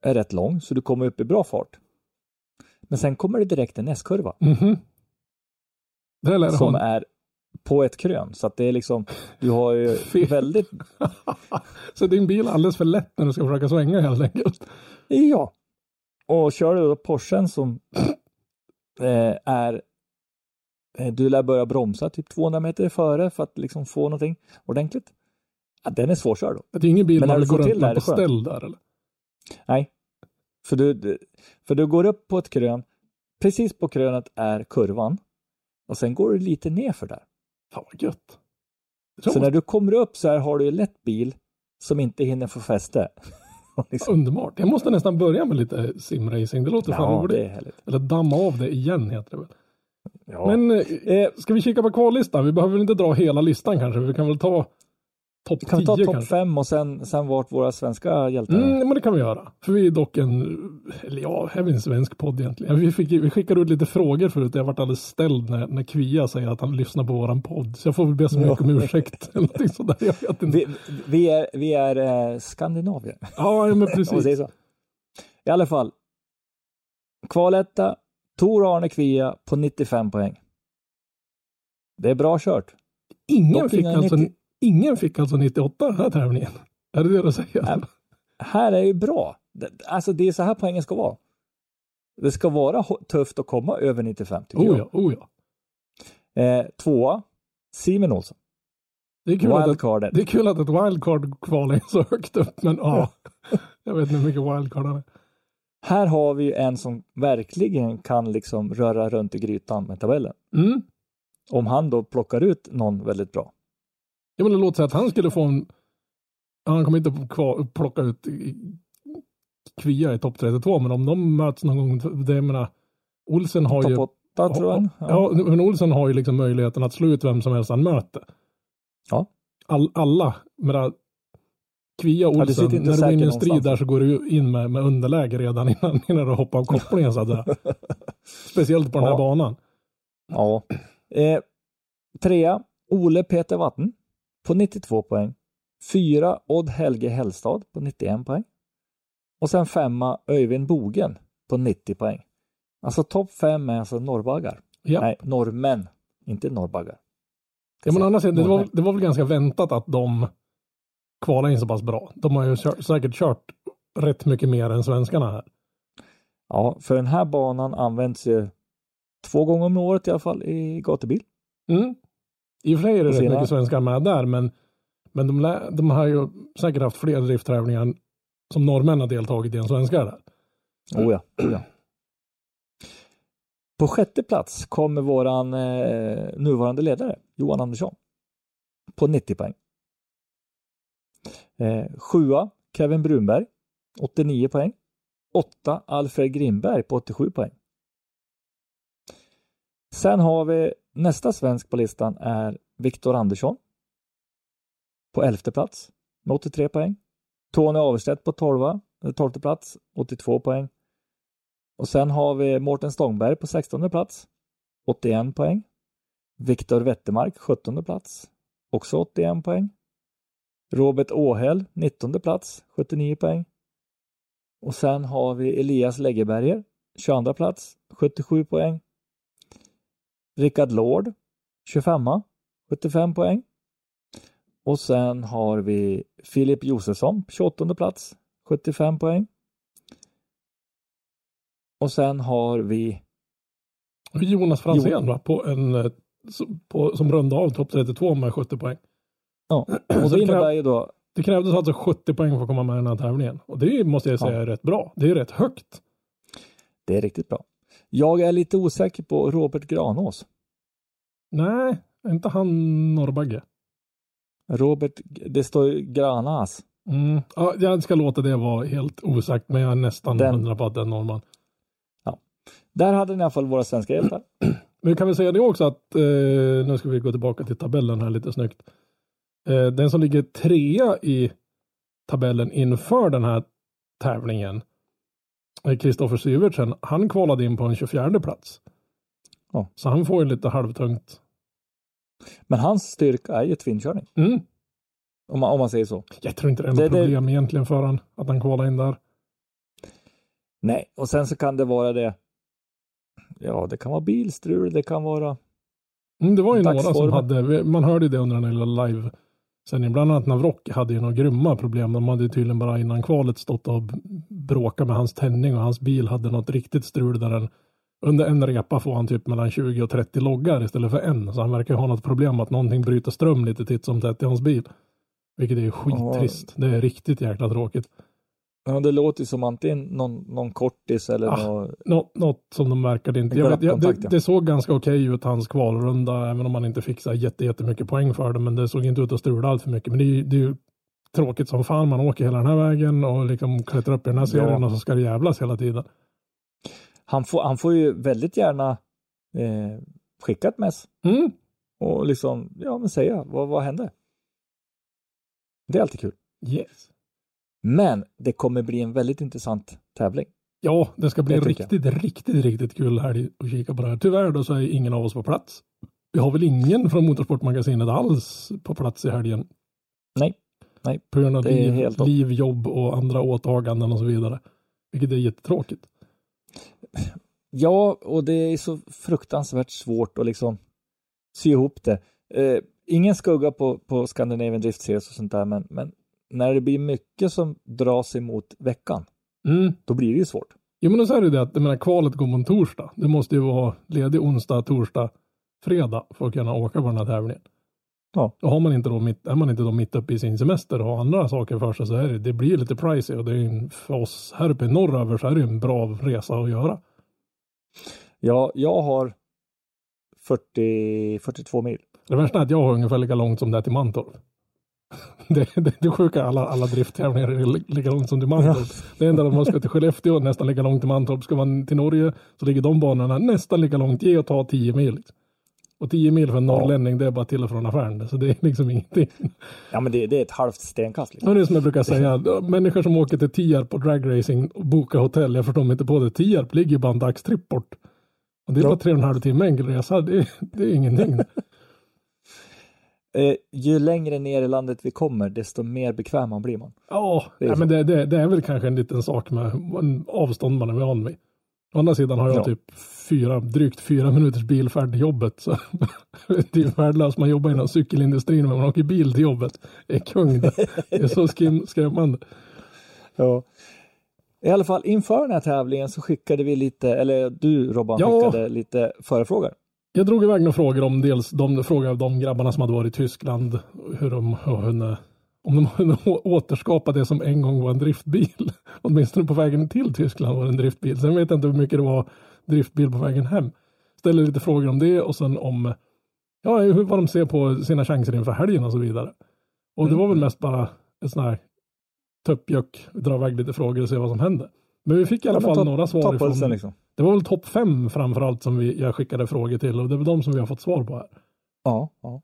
är rätt lång så du kommer upp i bra fart. Men sen kommer det direkt en S-kurva lär det som ha. är på ett krön. Så att det är liksom, du har ju [laughs] väldigt, [laughs] Så din bil är alldeles för lätt när du ska försöka svänga helt enkelt. ja. Och kör du då Porschen som [clears throat] eh, är, eh, du lär börja bromsa typ 200 meter före för att liksom få någonting ordentligt. Ja, den är svårkörd. då. Det är ingen bil Men man gå runt på ställ där eller? Nej. För du- för du går upp på ett krön, precis på krönet är kurvan och sen går du lite ner för där. Fan vad gött. Så när du kommer upp så här har du en lätt bil som inte hinner få fäste. [laughs] Liksom, Underbart. Jag måste nästan börja med lite simracing. Det låter fan ja, roligt. är härligt. Eller damma av det igen heter det väl. Ja. Men eh, ska vi kika på kvallistan? Vi behöver väl inte dra hela listan kanske. Vi kan väl ta topp kan vi 10 ta topp kanske. fem och sen, sen vart våra svenska hjältar? Mm, men det kan vi göra. För vi är dock en, eller ja, är vi en svensk podd egentligen? Vi, fick, vi skickade ut lite frågor förut. Jag varit alldeles ställd när, när Kvia säger att han lyssnar på våran podd. Så jag får väl be så mycket om ursäkt. eller [laughs] någonting sådär. Jag vet inte. Vi, vi är, vi är eh, Skandinavier. Ja, men [laughs] precis. så. I alla fall. Kvaletta, Tor Arne Kvia på 95 poäng. Det är bra kört. Ingen Dock fick, inga alltså, 90. Ingen fick alltså 98 den här tävlingen. Är det det du säger? Nej. Här är ju bra. Alltså det är så här poängen ska vara. Det ska vara tufft att komma över 95 tycker Oh jag. ja, oh ja. Eh, tvåa, Simon Olsson. Det är kul, att, Wildcardet. det är kul att ett wildcard kvalar så högt upp, men ja. [laughs] Jag vet inte hur mycket wildcard han är. Här har vi ju en som verkligen kan liksom röra runt i grytan med tabellen. Mm. Om han då plockar ut någon väldigt bra. Ja, men det låter sig att han skulle få en... ja, Han kommer inte plocka ut Kvia i topp 32, men om de möts någon gång, det jag menar, Olsen har ju... Topp 8 tror jag. Ja, men Olsen har ju liksom möjligheten att slå ut vem som helst han möter. Ja. All, alla, menar, Kvia Olsen, inte när du går in i en strid någonstans. där så går du ju in med, med underläge redan [laughs] innan, innan du hoppar av kopplingen så att säga. [laughs] Speciellt på den här Ja. banan. Ja. Eh, trea, Ole Peter Vatten på 92 poäng. Fyra, Odd Helge Hellstad på 91 poäng. Och sen femma, Öyvind Bogen på 90 poäng. Alltså topp fem är alltså norrbaggar. Ja. Nej, norrmän, inte norrbaggar. Ja, men sidan, det var, det var väl ganska väntat att de kvalade in så pass bra. De har ju kört, säkert kört rätt mycket mer än svenskarna här. Ja, för den här banan används ju två gånger om året i alla fall i gatubil. Mm. I och för sig är det rätt sina- mycket svenskar med där, men, men de, lä, de har ju säkert haft fler drifttävlingar som norrmän har deltagit i än svenskar där. Oh ja, oh ja. På sjätte plats kommer våran eh, nuvarande ledare Johan Andersson på 90 poäng. Eh, sjua Kevin Brunberg 89 poäng. Åtta Alfred Grimberg på 87 poäng. Sen har vi nästa svensk på listan är Viktor Andersson på elfte plats med 83 poäng. Tony Averstedt på 12, 12 eh, plats 82 poäng. Och sen har vi Mårten Stångberg på 16 plats 81 poäng. Viktor Wettermark 17 plats också 81 poäng. Robert Åhäll 19 plats 79 poäng. Och sen har vi Elias Läggeberger 22 plats 77 poäng. Rickard Lord 25 75 poäng. Och sen har vi Filip Josefsson 28 plats 75 poäng. Och sen har vi Jonas Franzén va, på en, eh, som- på, som runda av topp 32 med 70 poäng. Ja, [clears throat] och det innebär ju då Det krävdes alltså 70 poäng för att komma med i den här tävlingen. Och det måste jag säga Ja. är rätt bra. Det är rätt högt. Det är riktigt bra. Jag är lite osäker på Robert Granås. Nej, är inte han Norrbagge? Robert, det står Granas. Mm. Ja, jag ska låta det vara helt osagt, men jag är nästan Den- hundra på att det är norrman. Där hade ni i alla fall våra svenska hjältar. Men [clears throat] vi kan väl säga det också att, eh, nu ska vi gå tillbaka till tabellen här lite snyggt. Eh, den som ligger trea i tabellen inför den här tävlingen, Kristoffer Syvertsen, han kvalade in på en 24 plats. Ja. Så han får ju lite halvtungt. Men hans styrka är ju tvinkörning. Mm. Om man, om man säger så. Jag tror inte det är något Det- det- problem egentligen för han att han kvalar in där. Nej, och sen så kan det vara det. ja, det kan vara bilstrul, det kan vara Mm, det var ju några som hade, man hörde det under den lilla live sändningen. Bland annat Navrock hade ju några grymma problem. De hade ju tydligen bara innan kvalet stått och bråkat med hans tändning och hans bil hade något riktigt strul där den under en repa får han typ mellan 20 och 30 loggar istället för en. Så han verkar ha något problem att någonting bryter ström lite titt som tätt i hans bil. Vilket är skittrist. Det är riktigt jäkla tråkigt. Ja, det låter som antingen någon, någon kortis eller Ah. något, Nå, något som de verkade inte. Jag vet, jag, det, det såg ganska okej ut hans kvalrunda, även om man inte fick så jätte, jättemycket poäng för det. Men det såg inte ut att strula allt för mycket. Men det det är ju tråkigt som fan. Man åker hela den här vägen och liksom klättrar upp i den här serien Ja. och så ska det jävlas hela tiden. han, får, han får ju väldigt gärna eh, skicka ett mess Mm. och liksom, ja men säga, vad, vad hände? Det är alltid kul. Yes. Men det kommer bli en väldigt intressant tävling. Ja, det ska bli riktigt, riktigt, riktigt kul här att kika på det här. Tyvärr då så är ingen av oss på plats. Vi har väl ingen från Motorsportmagasinet alls på plats i helgen. Nej, nej. På grund av liv, liv, jobb och andra åtaganden och så vidare. Vilket är jättetråkigt. Ja, och det är så fruktansvärt svårt att liksom sy ihop det. Eh, ingen skugga på, på Scandinavian Drift Series och sånt där, men, men när det blir mycket som dras emot veckan, Mm. då blir det ju svårt. Jo men då så är det att jag menar, kvalet går på en torsdag. Du måste ju vara ledig onsdag, torsdag, fredag för att kunna åka på den här tävlingen. Ja. Och har man inte då mitt, är man inte då mitt uppe i sin semester och har andra saker för sig så är det, det blir lite pricey och det är en- för oss här uppe i norröver så är det en bra resa att göra. Ja, jag har 40, 42 mil. Det värsta är att jag har ungefär lika långt som det är till Mantorp. [laughs] Det, det, det sjuka alla, alla drifttävlingar är li- lika långt som till Mantorp. Det enda man ska till Skellefteå nästan lika långt till Mantorp. Ska man till Norge så ligger de banorna nästan lika långt. Ge och ta 10 mil. Och 10 mil för en norrlänning det är bara till och från affären. Så det är liksom ingenting. Ja, men det, det är ett halvt stenkast. Liksom. Och det är som jag brukar säga. Människor som åker till Tierp på dragracing och bokar hotell. Jag förstår mig inte på det. Tierp ligger ju bara en dagstripp bort. Och det är Ja. bara tre och en halv timme enkel resa. Det, det är ingenting. Eh, ju längre ner i landet vi kommer, desto mer bekväm man blir man. Ja, Det så. men det, det, det är väl kanske en liten sak med avstånd man är van vid. Å andra sidan har jag Ja. typ fyra, drygt fyra minuters bilfärd till jobbet. Så [laughs] det är värdelöst. Man jobbar inom cykelindustrin men man åker bil till jobbet. Det är kung det. Det är så skrämmande. Ja. I alla fall inför den här tävlingen så skickade vi lite, eller du Robban Ja. skickade lite förefrågor. Jag drog iväg några frågor om dels de frågor av de grabbarna som hade varit i Tyskland. Hur de, och hur, om de å- återskapa det som en gång var en driftbil. [laughs] Åtminstone på vägen till Tyskland var det en driftbil. Sen vet jag inte hur mycket det var driftbil på vägen hem. Ställer lite frågor om det och sen om ja, hur, vad de ser på sina chanser inför helgen och så vidare. Och det var väl mest bara ett sån här tuppjuck, dra iväg lite frågor och se vad som händer. Men vi fick i alla fall ta- några svar ifrån liksom. Det var väl topp fem framförallt som vi, jag skickade frågor till och det är väl de som vi har fått svar på här. Ja, ja.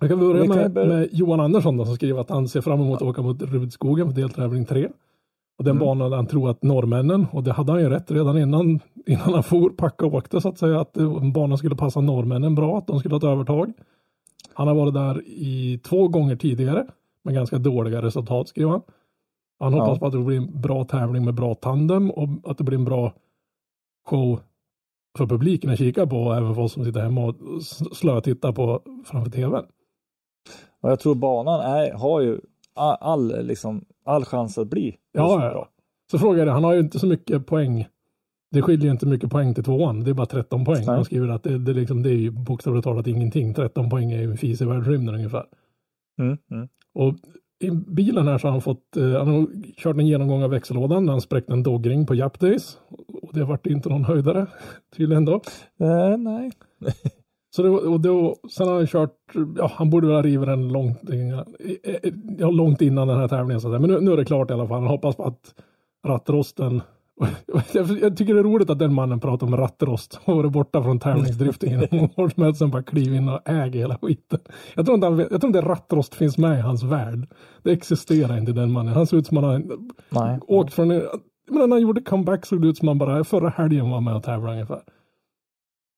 Jag kan börja med, med Johan Andersson då, som skriver att han ser fram emot att åka mot Rudskogen för deltävling 3. Och den Mm. banan han tror att norrmännen, och det hade han ju rätt redan innan, innan han for, packa och åkte så att säga, att banan skulle passa norrmännen bra, att de skulle ha ett övertag. Han har varit där i två gånger tidigare med ganska dåliga resultat skriver han. Han hoppas Ja. på att det blir en bra tävling med bra tandem och att det blir en bra show för publiken att kika på och även för oss som sitter hemma och slötittar på framför tvn. Och jag tror banan är, har ju all, all, liksom, all chans att bli Ja, bra. ja. Så frågar jag han har ju inte så mycket poäng. Det skiljer inte mycket poäng till tvåan, det är bara 13 poäng. Nej. Han skriver att det, det, liksom, det är ju bokstavligt talat ingenting. 13 poäng är ju en fis i världsrymden ungefär. Mm, mm. Och i bilen här så har han fått, eh, han har kört en genomgång av växellådan, där han spräckt en dogring på Jap Days. Och det vart inte någon höjdare, [laughs] tydligen då. Eh, nej. Så det, och då, sen har han kört, ja han borde väl ha rivit den långt, ja, långt innan den här tävlingen. Så att säga. Men nu, nu är det klart i alla fall. Han hoppas på att rattrosten [laughs] jag, tycker det är roligt att den mannen pratar om rattrost och varit borta från tävlingsdriften i [laughs] många år som helst, sen bara kliver in och äger hela skiten. Jag tror, inte han jag tror inte rattrost finns med i hans värld. Det existerar inte den mannen. Han ser ut som han har nej. åkt från, en- men när han gjorde comeback såg det ut som han bara förra helgen var med och tävlade ungefär.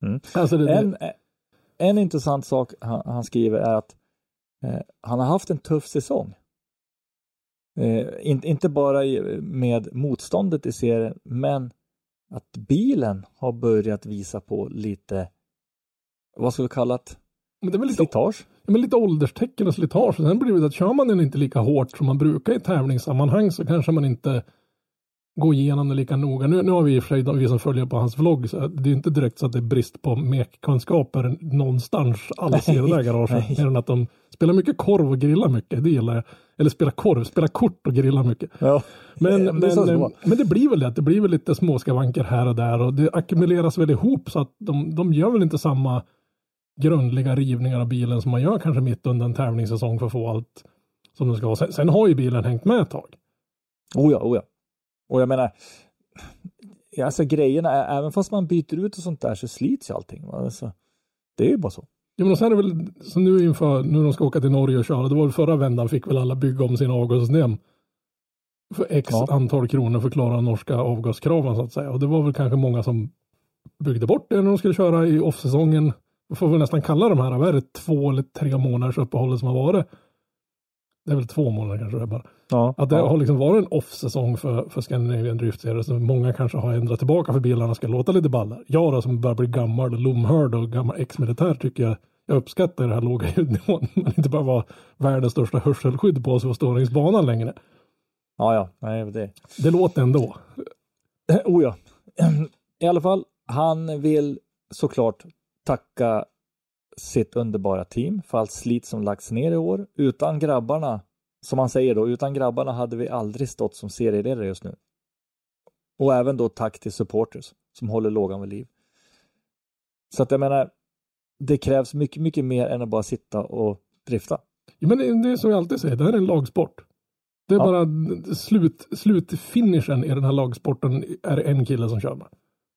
Mm. Alltså det, En, en intressant sak han, han skriver är att eh, han har haft en tuff säsong. Eh, in, inte bara med motståndet i serien, men att bilen har börjat visa på lite, vad ska vi kalla det? Men det är väl lite, Slitage? men lite ålderstecken och slitage. Sen blir det att kör man den inte lika hårt som man brukar i tävlingssammanhang så kanske man inte går igenom det lika noga. Nu, nu har vi i och för sig, vi som följer på hans vlogg, så det är inte direkt så att det är brist på mekkunskaper någonstans alls [laughs] i det där garaget. Mer än att de spelar mycket korv och grillar mycket, det gillar jag. Eller spela korv, spela kort och grilla mycket. Ja. Men, [laughs] Eh, men, det så men, det blir väl det, det blir väl lite småskavanker här och där och det ackumuleras väl ihop så att de, de gör väl inte samma grundliga rivningar av bilen som man gör kanske mitt under en tävlingssäsong för att få allt som det ska vara. Sen, sen har ju bilen hängt med ett tag. Oh ja, oh ja. Och jag menar, alltså grejerna, är, även fast man byter ut och sånt där så slits ju allting. Alltså, det är ju bara så. Ja, men och sen är det väl, så nu inför, nu de ska åka till Norge och köra, det var väl förra vändan fick väl alla bygga om sina avgassystem för x Ja. antal kronor för att klara norska avgaskraven så att säga. Och det var väl kanske många som byggde bort det när de skulle köra i off-säsongen. Får väl nästan kalla de här, vad är det, två eller tre månaders uppehåll som har varit. Det är väl två månader kanske det är bara. Ja, Att det ja. har liksom varit en off-säsong för, för Scandinavian Drift Series. Så många kanske har ändrat tillbaka för bilarna ska låta lite ballare. Jag då som börjar bli gammal och lomhörd och gammal ex-militär tycker jag jag uppskattar den här låga [laughs] ljudnivån. Man inte bara vara världens största hörselskydd på sig och stå längs banan längre. ja, ja. Nej, det. Det låter ändå. Oh ja. [clears throat] I alla fall, han vill såklart tacka sitt underbara team för allt slit som lagts ner i år. Utan grabbarna, som han säger då, utan grabbarna hade vi aldrig stått som serieledare just nu. Och även då tack till supporters som håller lågan vid liv. Så att jag menar, det krävs mycket, mycket mer än att bara sitta och drifta. Ja, men det är som jag alltid säger, det här är en lagsport. Det är Ja. bara slut, slutfinishen i den här lagsporten är en kille som kör med.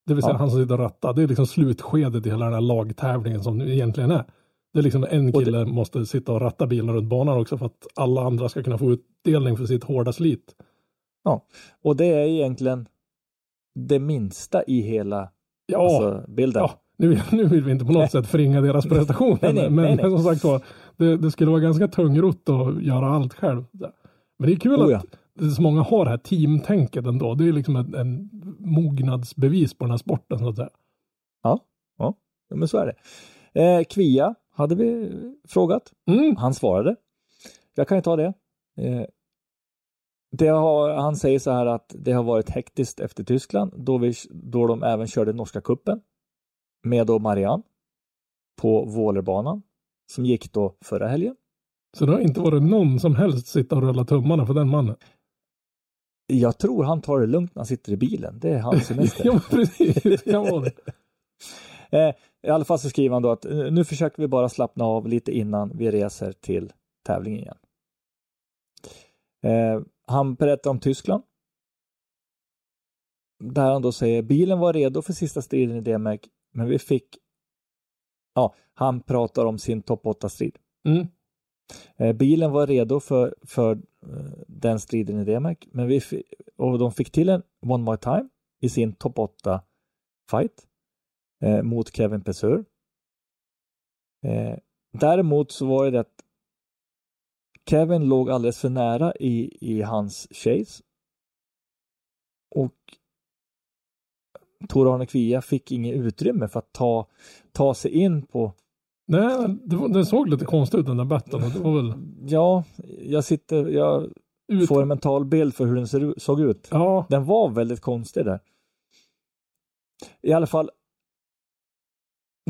Det vill säga Ja. han som sitter och rattar. Det är liksom slutskedet i hela den här lagtävlingen som det egentligen är. Det är liksom en Och det- kille måste sitta och ratta bilen runt banan också för att alla andra ska kunna få utdelning för sitt hårda slit. Och det är egentligen det minsta i hela Ja, alltså, bilden. ja nu, vill- [laughs] nu vill vi inte på något sätt förringa deras prestation. Nej, nej, men nej, nej. som sagt var, det, det skulle vara ganska tungrott att göra allt själv. Men det är kul Oh ja. att så många har det här teamtänket ändå. Det är liksom en, en mognadsbevis på den här sporten så att säga. Ja, men så är det. Eh, Kvia hade vi frågat. Mm. Han svarade. Jag kan ju ta det. Eh, det har, han säger så här att det har varit hektiskt efter Tyskland då, vi, då de även körde norska kuppen med då Marianne på Vålerbanan som gick då förra helgen. Så det har inte varit någon som helst sitta och rulla tummarna för den mannen. Jag tror han tar det lugnt när han sitter i bilen. Det är hans [laughs] semester. ja, precis. Det kan vara det. [laughs] I alla fall så skriver han då att eh, nu försöker vi bara slappna av lite innan vi reser till tävlingen igen. Eh, han berättar om Tyskland. Där han då säger bilen var redo för sista striden i DMX, men vi fick Ja, han pratar om sin topp 8-strid. Mm. Eh, bilen var redo för, för eh, den striden i DMX, men vi och de fick till en One More Time i sin topp 8 fight eh, mot Kevin Pesur. Eh, däremot så var det att Kevin låg alldeles för nära i, i hans chase. Och Tor Arne Kvia fick inget utrymme för att ta, ta sig in på Nej, det, var, det såg lite konstigt ut den där batten. Det var väl Ja, jag sitter, jag ut... får en mental bild för hur den såg ut. Ja, Den var väldigt konstig där. I alla fall.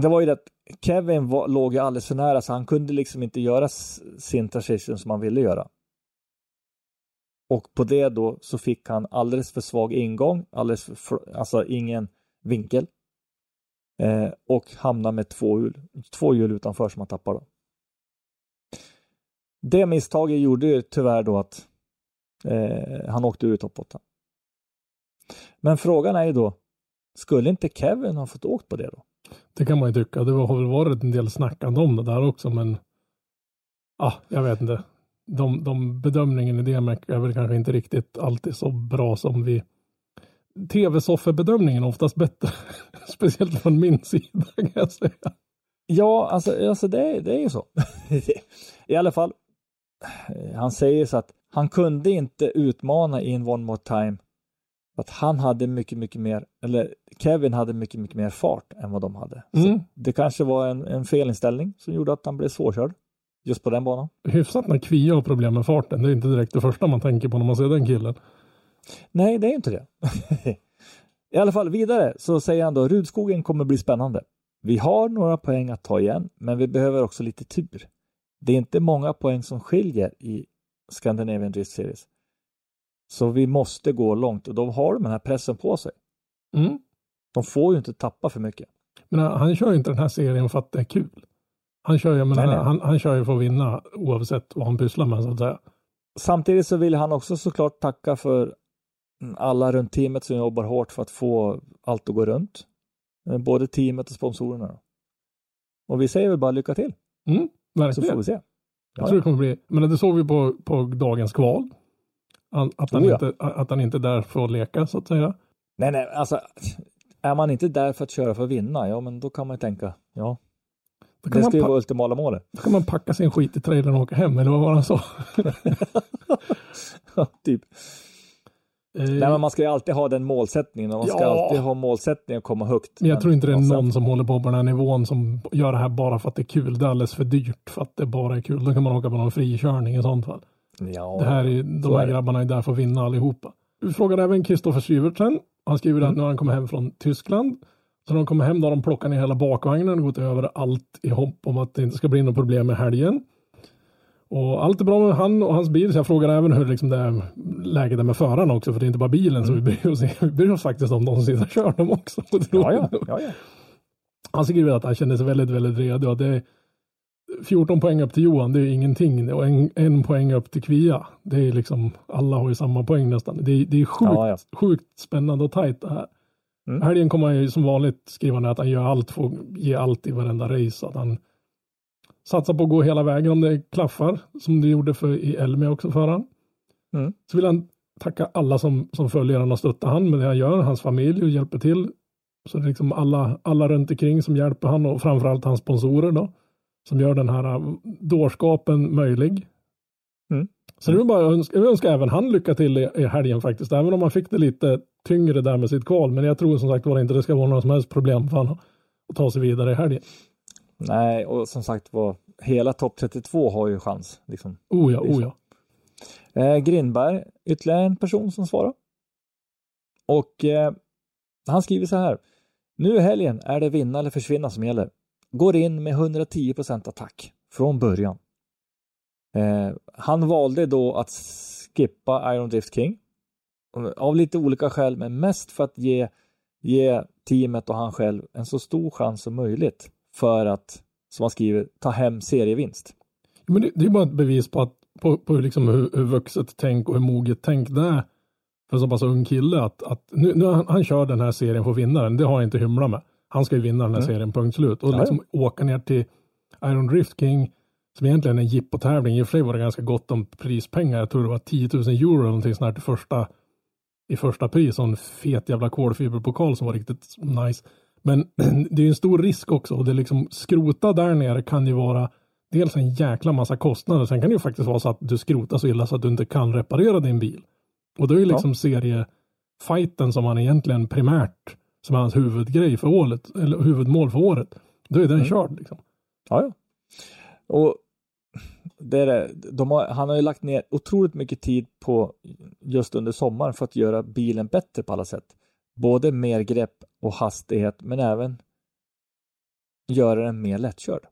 Det var ju det att Kevin var, låg ju alldeles för nära så han kunde liksom inte göra sin transition som han ville göra. Och på det då så fick han alldeles för svag ingång, alldeles för, för alltså ingen vinkel. Eh, och hamnade med två hjul, två hjul utanför som han tappade. Då. Det misstaget gjorde ju tyvärr då att eh, han åkte ur topp 8. Men frågan är ju då, skulle inte Kevin ha fått åkt på det då? Det kan man ju tycka. Det har väl varit en del snackande om det där också, men ah, jag vet inte. De, de bedömningen i DMEC är väl kanske inte riktigt alltid så bra som vi tv-soffebedömningen är oftast bättre. [laughs] Speciellt från min sida kan jag säga. Ja, alltså, alltså det, är- det är ju så. [laughs] I alla fall, han säger så att han kunde inte utmana in one more time att han hade mycket, mycket mer, eller Kevin hade mycket, mycket mer fart än vad de hade. Så Mm. det kanske var en, en felinställning som gjorde att han blev svårkörd just på den banan. Hyfsat när Kvia har problem med farten. Det är inte direkt det första man tänker på när man ser den killen. Nej, det är inte det. [laughs] I alla fall vidare så säger han då Rudskogen kommer bli spännande. Vi har några poäng att ta igen, men vi behöver också lite tur. Det är inte många poäng som skiljer i Scandinavian Drift Series. Så vi måste gå långt och då har de den här pressen på sig. Mm. De får ju inte tappa för mycket. Men han, han kör ju inte den här serien för att det är kul. Han kör ju, men Nej, nej. Han, han kör ju för att vinna oavsett vad han pysslar med så att säga. Samtidigt så vill han också såklart tacka för alla runt teamet som jobbar hårt för att få allt att gå runt. Eh, Både teamet och sponsorerna. Och vi säger väl bara lycka till, Mm, så verkligen. får vi se. Jag tror det kommer bli, men det såg vi på, på dagens kval. Att, han Oh ja. inte, att han inte är där för att leka så att säga. Nej, nej, alltså är man inte där för att köra för att vinna, ja men då kan man ju tänka, ja, Då det kan, man, ska ju vara ultimala målet. då kan man packa sin skit i trailern och åka hem, eller vad var han sa? [laughs] typ. Eh, Nej, men man ska ju alltid ha den målsättningen och man ska Ja. alltid ha målsättningen att komma högt. Men jag tror inte det är och sen- någon som håller på på den här nivån som gör det här bara för att det är kul. Det är alldeles för dyrt för att det bara är kul. Då kan man åka på någon frikörning i sånt fall. Ja, Det här är, de här är det. grabbarna är där för att vinna allihopa. Vi frågade även Kristoffer Syvertsen. Han skriver Mm. att nu har han kommit hem från Tyskland. Så när de kommer hem då har de plockat ner hela bakvagnen och gått över allt i hopp om att det inte ska bli något problem med helgen. Och allt är bra med han och hans bil. Så jag frågar även hur liksom det är läget är med förarna också. För det är inte bara bilen som vi bryr oss om. [laughs] Vi bryr oss faktiskt om de som sitter och kör dem också. Mm. Ja, ja, ja, ja. Han skriver att han känner sig väldigt, väldigt redo. Det är 14 poäng upp till Johan, det är ingenting. Och en, en poäng upp till Kvia. Det är liksom, alla har ju samma poäng nästan. Det är, det är sjukt, ja, ja. sjukt spännande och tajt det här. Mm. Helgen kommer han ju som vanligt skriva ner att han gör allt för att ge allt i varenda race. Att han satsar på att gå hela vägen om det klaffar. Som det gjorde för i Elmia också för han. Mm. Så vill han tacka alla som, som följer honom och stöttar han med det han gör. Hans familj och hjälper till. Så det är liksom alla, alla runt omkring som hjälper han och framförallt hans sponsorer då. Som gör den här äh, dårskapen möjlig. Mm. Så det vill bara önska, jag önskar även han lycka till i, i helgen faktiskt. Även om han fick det lite tyngre där med sitt kval. Men jag tror som sagt var inte det ska vara några som helst problem för honom att ta sig vidare i helgen. Nej, och som sagt var, hela topp 32 har ju chans. Liksom. Oh ja, oh så. ja. Eh, Grindberg, ytterligare en person som svarar. Och eh, han skriver så här. Nu i helgen är det vinna eller försvinna som gäller. Går in med 110% attack från början. Eh, han valde då att skippa Iron Drift King. Av lite olika skäl, men mest för att ge, ge teamet och han själv en så stor chans som möjligt för att, som han skriver, ta hem serievinst. Men det, det är bara ett bevis på, att, på, på hur, liksom hur, hur vuxet tänk och hur moget tänk det är för en så pass ung kille. Att, att nu, nu han, han kör den här serien för att vinna den. Det har han inte hymla med. Han ska ju vinna den här Mm. serien, punkt slut. Och Ja, liksom åka ner till Iron Drift King som egentligen är en jippotävling. I och för sig var det ganska gott om prispengar. Jag tror det var 10 000 euro eller någonting sånt här till första, i första pris. Och en fet jävla kolfiberpokal som var riktigt nice. Men [clears throat] det är ju en stor risk också. Och det liksom skrota där nere kan ju vara dels en jäkla massa kostnader. Sen kan det ju faktiskt vara så att du skrotar så illa så att du inte kan reparera din bil. Och då är ju Ja. liksom seriefighten som han egentligen primärt som är hans huvudgrej för året, eller huvudmål för året. Då är den Mm. körd liksom. Ja, ja. Och det är det. De har, han har ju lagt ner otroligt mycket tid på just under sommaren för att göra bilen bättre på alla sätt. Både mer grepp och hastighet, men även göra den mer lättkörd.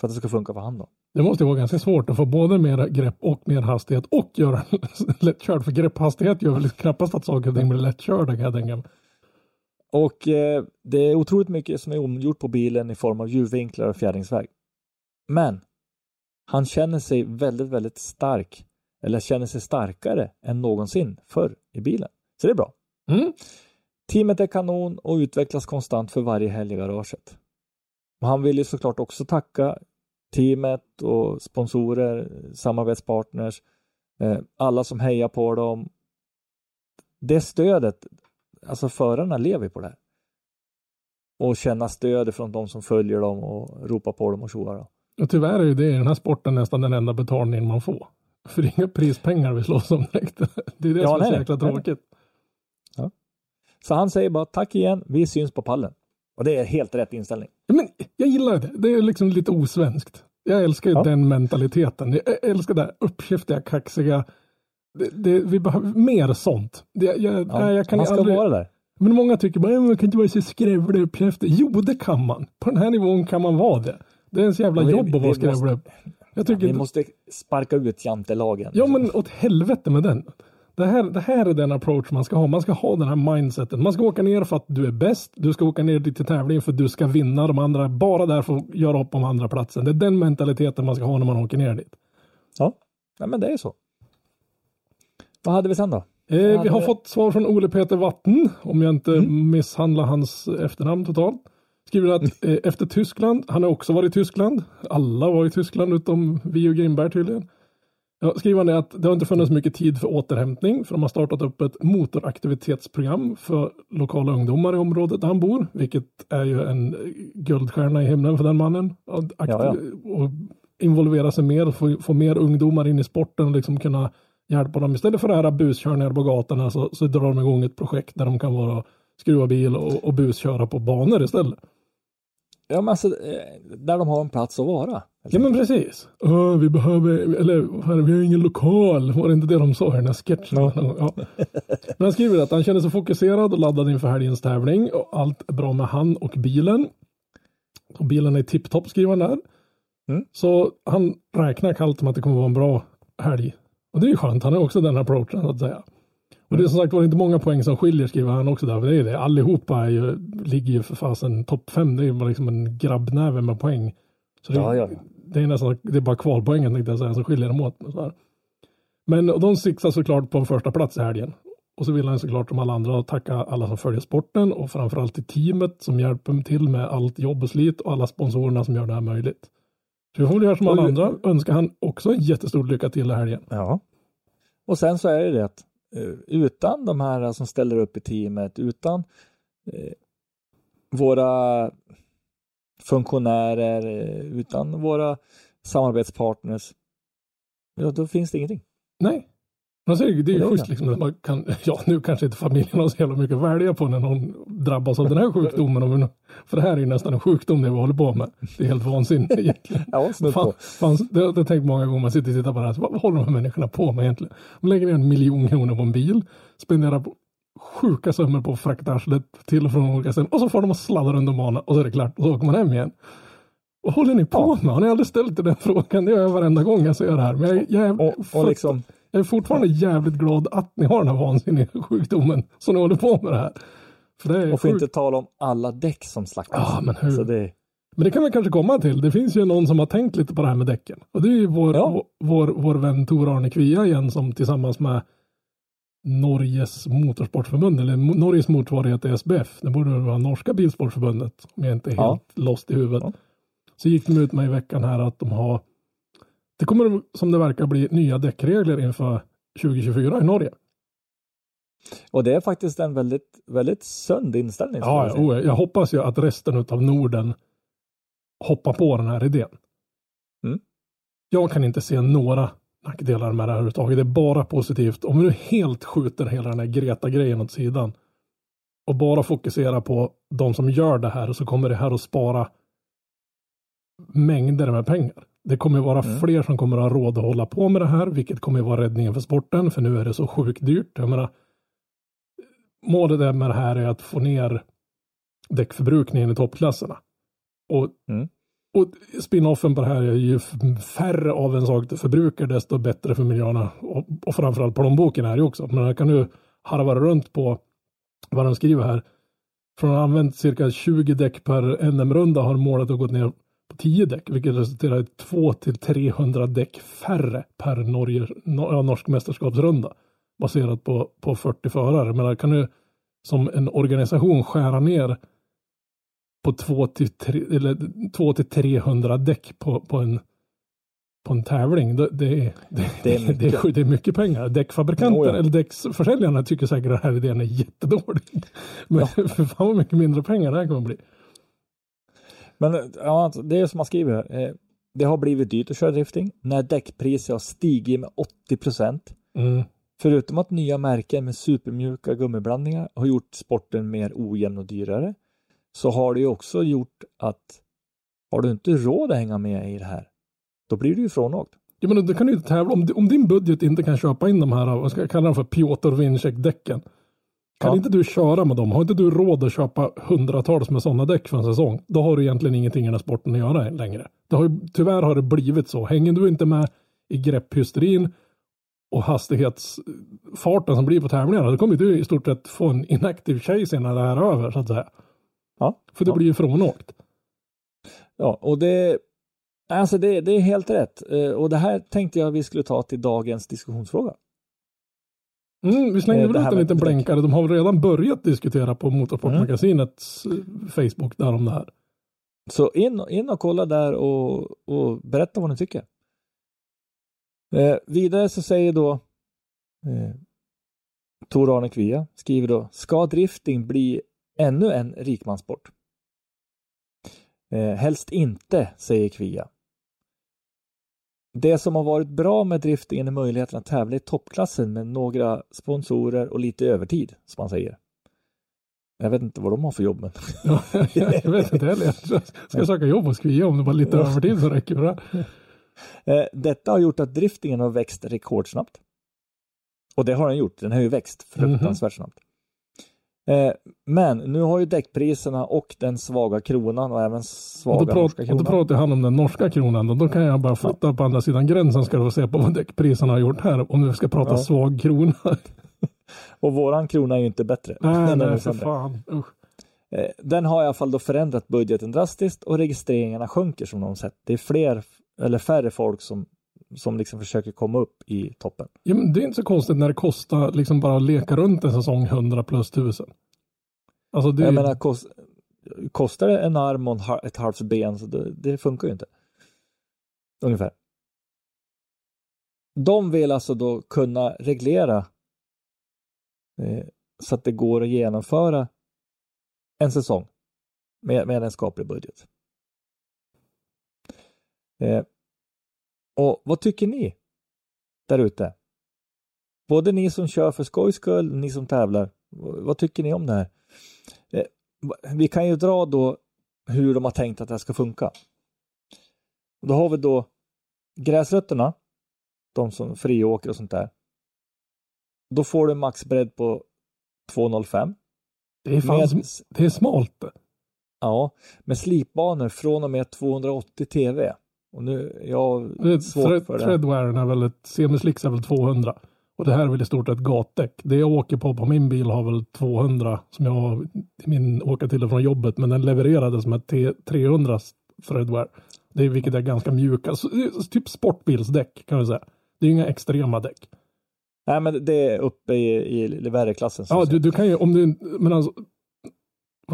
För att det ska funka för han då. Det måste ju vara ganska svårt att få både mer grepp och mer hastighet och göra den [laughs] lättkörd. För grepphastighet gör väl knappast att saker och ting blir lättkörda kan jag tänka mig. Och eh, det är otroligt mycket som är omgjort på bilen i form av hjulvinklar och fjädringsväg. Men han känner sig väldigt, väldigt stark. Eller känner sig starkare än någonsin förr i bilen. Så det är bra. Mm. Teamet är kanon och utvecklas konstant för varje helg i garaget. Och han vill ju såklart också tacka teamet och sponsorer, samarbetspartners, eh, alla som hejar på dem. Det stödet, alltså förarna lever på det här. Och känna stöd från de som följer dem och ropar på dem och tjoar. dem. Och tyvärr är ju det i den här sporten nästan den enda betalningen man får. [laughs] För det är inga prispengar vi slåss om direkt. [laughs] Det är det Ja, som är så nej, jäkla nej, nej. tråkigt. Så han säger bara tack igen, vi syns på pallen. Och det är helt rätt inställning. Ja, men jag gillar det. Det är liksom lite osvenskt. Jag älskar ju Ja. den mentaliteten. Jag älskar det här uppkäftiga, kaxiga. Det, det, vi behöver mer sånt. Det, jag, Ja, nej, jag kan man ska aldrig, vara där. Men många tycker bara, "Ja, man kan inte vara så skrävlig uppkäftig. Jo, det kan man. På den här nivån kan man vara det. Det är ens jävla Ja, vi- jobb att vi vara skrävlig. Jag tycker Vi inte- måste sparka ut jantelagen. Ja, men åt helvete med den. Det här, det här är den approach man ska ha. Man ska ha den här mindseten. Man ska åka ner för att du är bäst. Du ska åka ner dit till tävlingen för att du ska vinna. De andra bara där för att göra upp om andra platsen. Det är den mentaliteten man ska ha när man åker ner dit. Ja, Nej, men det är så. Vad hade vi sen då? Eh, vi har fått svar från Ole Peter Watten, om jag inte Mm. misshandlar hans efternamn totalt. Skriver att eh, efter Tyskland, han har också varit i Tyskland. Alla var i Tyskland utom vi och Grimberg tydligen. Ja, skriver han det att det har inte funnits mycket tid för återhämtning för de har startat upp ett motoraktivitetsprogram för lokala ungdomar i området där han bor, vilket är ju en guldstjärna i himlen för den mannen. Att aktiv- Ja, Och involvera sig mer, få, få mer ungdomar in i sporten och liksom kunna hjälpa dem. Istället för det här buskörningar på gatorna så, så drar de igång ett projekt där de kan vara skruva bil och, och busköra på banor istället. Ja, men alltså, eh, där de har en plats att vara. Ja men precis. "Åh, vi behöver, eller vi har ingen lokal. Var det inte det de sa i den här sketchen? Ja. Men han skriver att han känner sig fokuserad och laddad inför helgens tävling och allt är bra med han och bilen. Och bilen är tipptopp skriver han där. Mm. Så han räknar kallt med att det kommer vara en bra helg. Och det är ju skönt, han har också den approachen så att säga. Och det är som sagt var inte många poäng som skiljer skriver han också där. För det är det. Allihopa är ju, ligger ju för fasen topp fem. Det är ju liksom en grabbnäve med poäng. Så det, Ja, ja. det är nästan, det är bara kvalpoängen tänkte jag säga som skiljer dem åt. Men de siktar såklart på en första plats i helgen. Och så vill han såklart som alla andra tacka alla som följer sporten och framförallt till teamet som hjälper till med allt jobb och slit och alla sponsorerna som gör det här möjligt. Väl göra som alla andra. Önskar han också en jättestor lycka till i helgen. Ja. Och sen så är det det att eh, utan de här som ställer upp i teamet, utan eh, våra funktionärer, eh, utan våra samarbetspartners, ja, då finns det ingenting. Nej. Alltså, det är ju schysst liksom, att man kan, [laughs] ja nu kanske inte familjen har så jävla mycket att välja på när någon drabbas av den här sjukdomen. men- För det här är ju nästan en sjukdom det vi håller på med. Det är helt vansinnigt [laughs] egentligen. Ja, Fan, fan, det har jag tänkt många gånger, man sitter och tittar på det här, så vad, håller de här människorna på med egentligen? De lägger ner en miljon kronor på en bil, spenderar på sjuka summor på att frakta arslet till och från olika ställen och så får de sladda runt om banan och så är det klart och så åker man hem igen. Vad håller ni på med? Har ni aldrig ställt den frågan? Det gör jag varenda gång jag ser det här. Men jag, jag, Och, och liksom, jag är fortfarande jävligt glad att ni har den här vansinniga [laughs] sjukdomen som ni håller på med det här. För det är och för sjukt. inte tala om alla däck som slaktas. Ja, men hur? Så det, Men det kan vi kanske komma till. Det finns ju någon som har tänkt lite på det här med däcken. Och det är ju vår, Ja. vår, vår vän Tor Arne Kvia igen som tillsammans med Norges motorsportförbund, eller Norges motsvarighet till SBF, det borde väl vara norska bilsportförbundet, om jag inte är Ja. helt lost i huvudet. Ja. Så gick de ut med i veckan här att de har, det kommer som det verkar bli nya däckregler inför 2024 i Norge. och det är faktiskt en väldigt, väldigt sund inställning. Ja, jag oh, jag hoppas ju att resten av Norden hoppar på den här idén. Mm. Jag kan inte se några nackdelar med det här överhuvudtaget. Det är bara positivt. Om vi nu helt skjuter hela den här Greta-grejen åt sidan och bara fokuserar på de som gör det här så kommer det här att spara mängder med pengar. Det kommer vara Mm. fler som kommer att ha råd att hålla på med det här, vilket kommer vara räddningen för sporten, för nu är det så sjukt dyrt. Jag menar, målet med det här är att få ner däckförbrukningen i toppklasserna. Och, Mm. och spin-offen på det här är ju färre av en sak du förbrukar desto bättre för miljöerna och, och framförallt plånboken är ju också. Men jag kan nu harva runt på vad de skriver här. Från att ha använt cirka 20 däck per NM-runda har målet att gått ner på 10 däck, vilket resulterar i 2 till 300 däck färre per Norge, no, ja, norsk mästerskapsrunda. Baserat på, på 40 förare. Men kan du som en organisation skära ner på 2 till, tre, eller 2 till 300 däck på, på en på en tävling, det, det, är, det, Det är mycket. [laughs] det är mycket pengar. Däckfabrikanterna Oh ja. eller däcksförsäljarna tycker säkert att den här idén är jättedålig. Men [laughs] för fan vad mycket mindre pengar det här kommer bli. Men ja, alltså, det är som man skriver här. Eh, det har blivit dyrt att köra drifting när däckpriset har stigit med 80 procent. Mm. Förutom att nya märken med supermjuka gummiblandningar har gjort sporten mer ojämn och dyrare så har det ju också gjort att har du inte råd att hänga med i det här, då blir du ju frånåkt. Ja, men då kan du inte tävla. Om, om din budget inte kan köpa in de här, vad ska jag kalla dem för, Piotr Winczek-däcken. Kan Ja. inte du köra med dem? Har inte du råd att köpa hundratals med sådana däck för en säsong? Då har du egentligen ingenting i den här sporten att göra längre. Det har, ju- tyvärr har det blivit så. Hänger du inte med i grepphysterin och hastighetsfarten som blir på tävlingarna, då kommer du i stort sett få en inactive chase när det här är över, så att säga. Ja. För du Ja. blir ju frånåkt. Ja, och det, alltså det, det är helt rätt. Eh, Och det här tänkte jag vi skulle ta till dagens diskussionsfråga. Mm, vi slängde Eh, väl ut en liten blänkare. De har väl redan börjat diskutera på Motorsportmagasinets eh, Facebook där om det här. Så in, in och kolla där och, och berätta vad ni tycker. Eh, vidare så säger då eh, Tor Arne Kvia, skriver då, ska drifting bli ännu en rikmanssport? Eh, helst inte, säger Kvia. Det som har varit bra med driftingen är möjligheten att tävla i toppklassen med några sponsorer och lite övertid, som man säger. Jag vet inte vad de har för jobb, men Ja, [laughs] jag vet inte heller. Jag ska söka jobb hos Kvia om det bara lite övertid så räcker det. Eh, Detta har gjort att driftingen har växt rekordsnabbt. Och det har den gjort. Den har ju växt fruktansvärt snabbt. Eh, Men nu har ju däckpriserna och den svaga kronan och även Och svaga då, norska prat, och då kronan. pratar han om den norska kronan. Då, då kan jag bara flytta på andra sidan gränsen ska du få se på vad däckpriserna har gjort här. Om vi ska prata Ja. svag krona. [laughs] Och våran krona är ju inte bättre. Nej, [laughs] Den nej, för fan. Usch. Eh, Den har i alla fall då förändrat budgeten drastiskt och registreringarna sjunker som de sett. Det är fler eller färre folk som, som liksom försöker komma upp i toppen. Ja, men det är inte så konstigt när det kostar liksom bara att leka runt en säsong 100 plus 1000. Alltså det Jag menar, kost, kostar det en arm och ett halvt ben så det, det funkar ju inte. Ungefär. De vill alltså då kunna reglera eh, så att det går att genomföra en säsong med, med en skaplig budget. Eh, och vad tycker ni där ute? Både ni som kör för skojs skull, ni som tävlar. Vad tycker ni om det här? Eh, vi kan ju dra då hur de har tänkt att det här ska funka. Då har vi då gräsrötterna, de som friåker och sånt där. Då får du maxbredd på 2,05. det, är fan, Med, det är smalt ja, med slipbanor från och med 280 TV. Och nu, jag är svårt thread, för det. Threadwearen är väl ett, semislicks är väl 200. Och det här är väl i stort sett gatdäck. Det jag åker på på min bil har väl 200 som jag har min åka till och från jobbet. Men den levererades med T- 300 Threadwear. Det är vilket är ganska mjuka, så, typ sportbilsdäck kan vi säga. Det är inga extrema däck. Nej, men det är uppe i, i, värre klassen. Ja, du, du kan ju, om du, men alltså,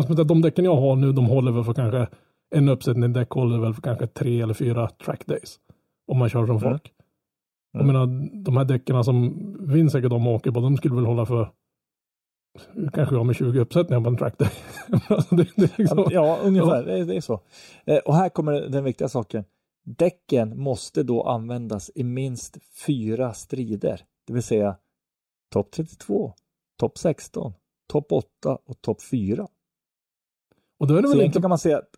ska säga, de däcken jag har nu, de håller väl för kanske, en uppsättning däck håller väl för kanske tre eller fyra track days. Om man kör som Mm. folk. Jag menar, de här däcken som Vincek och de åker på, de skulle väl hålla för kanske jag med 20 uppsättningar på en track day. [laughs] alltså, det, det liksom, Ja, ungefär. Är- det är så. Eh, och här kommer den viktiga saken. Däcken måste då användas i minst fyra strider, det vill säga topp 32, topp 16, topp 8 och topp 4. och då är det Så väl inte, kan man säga att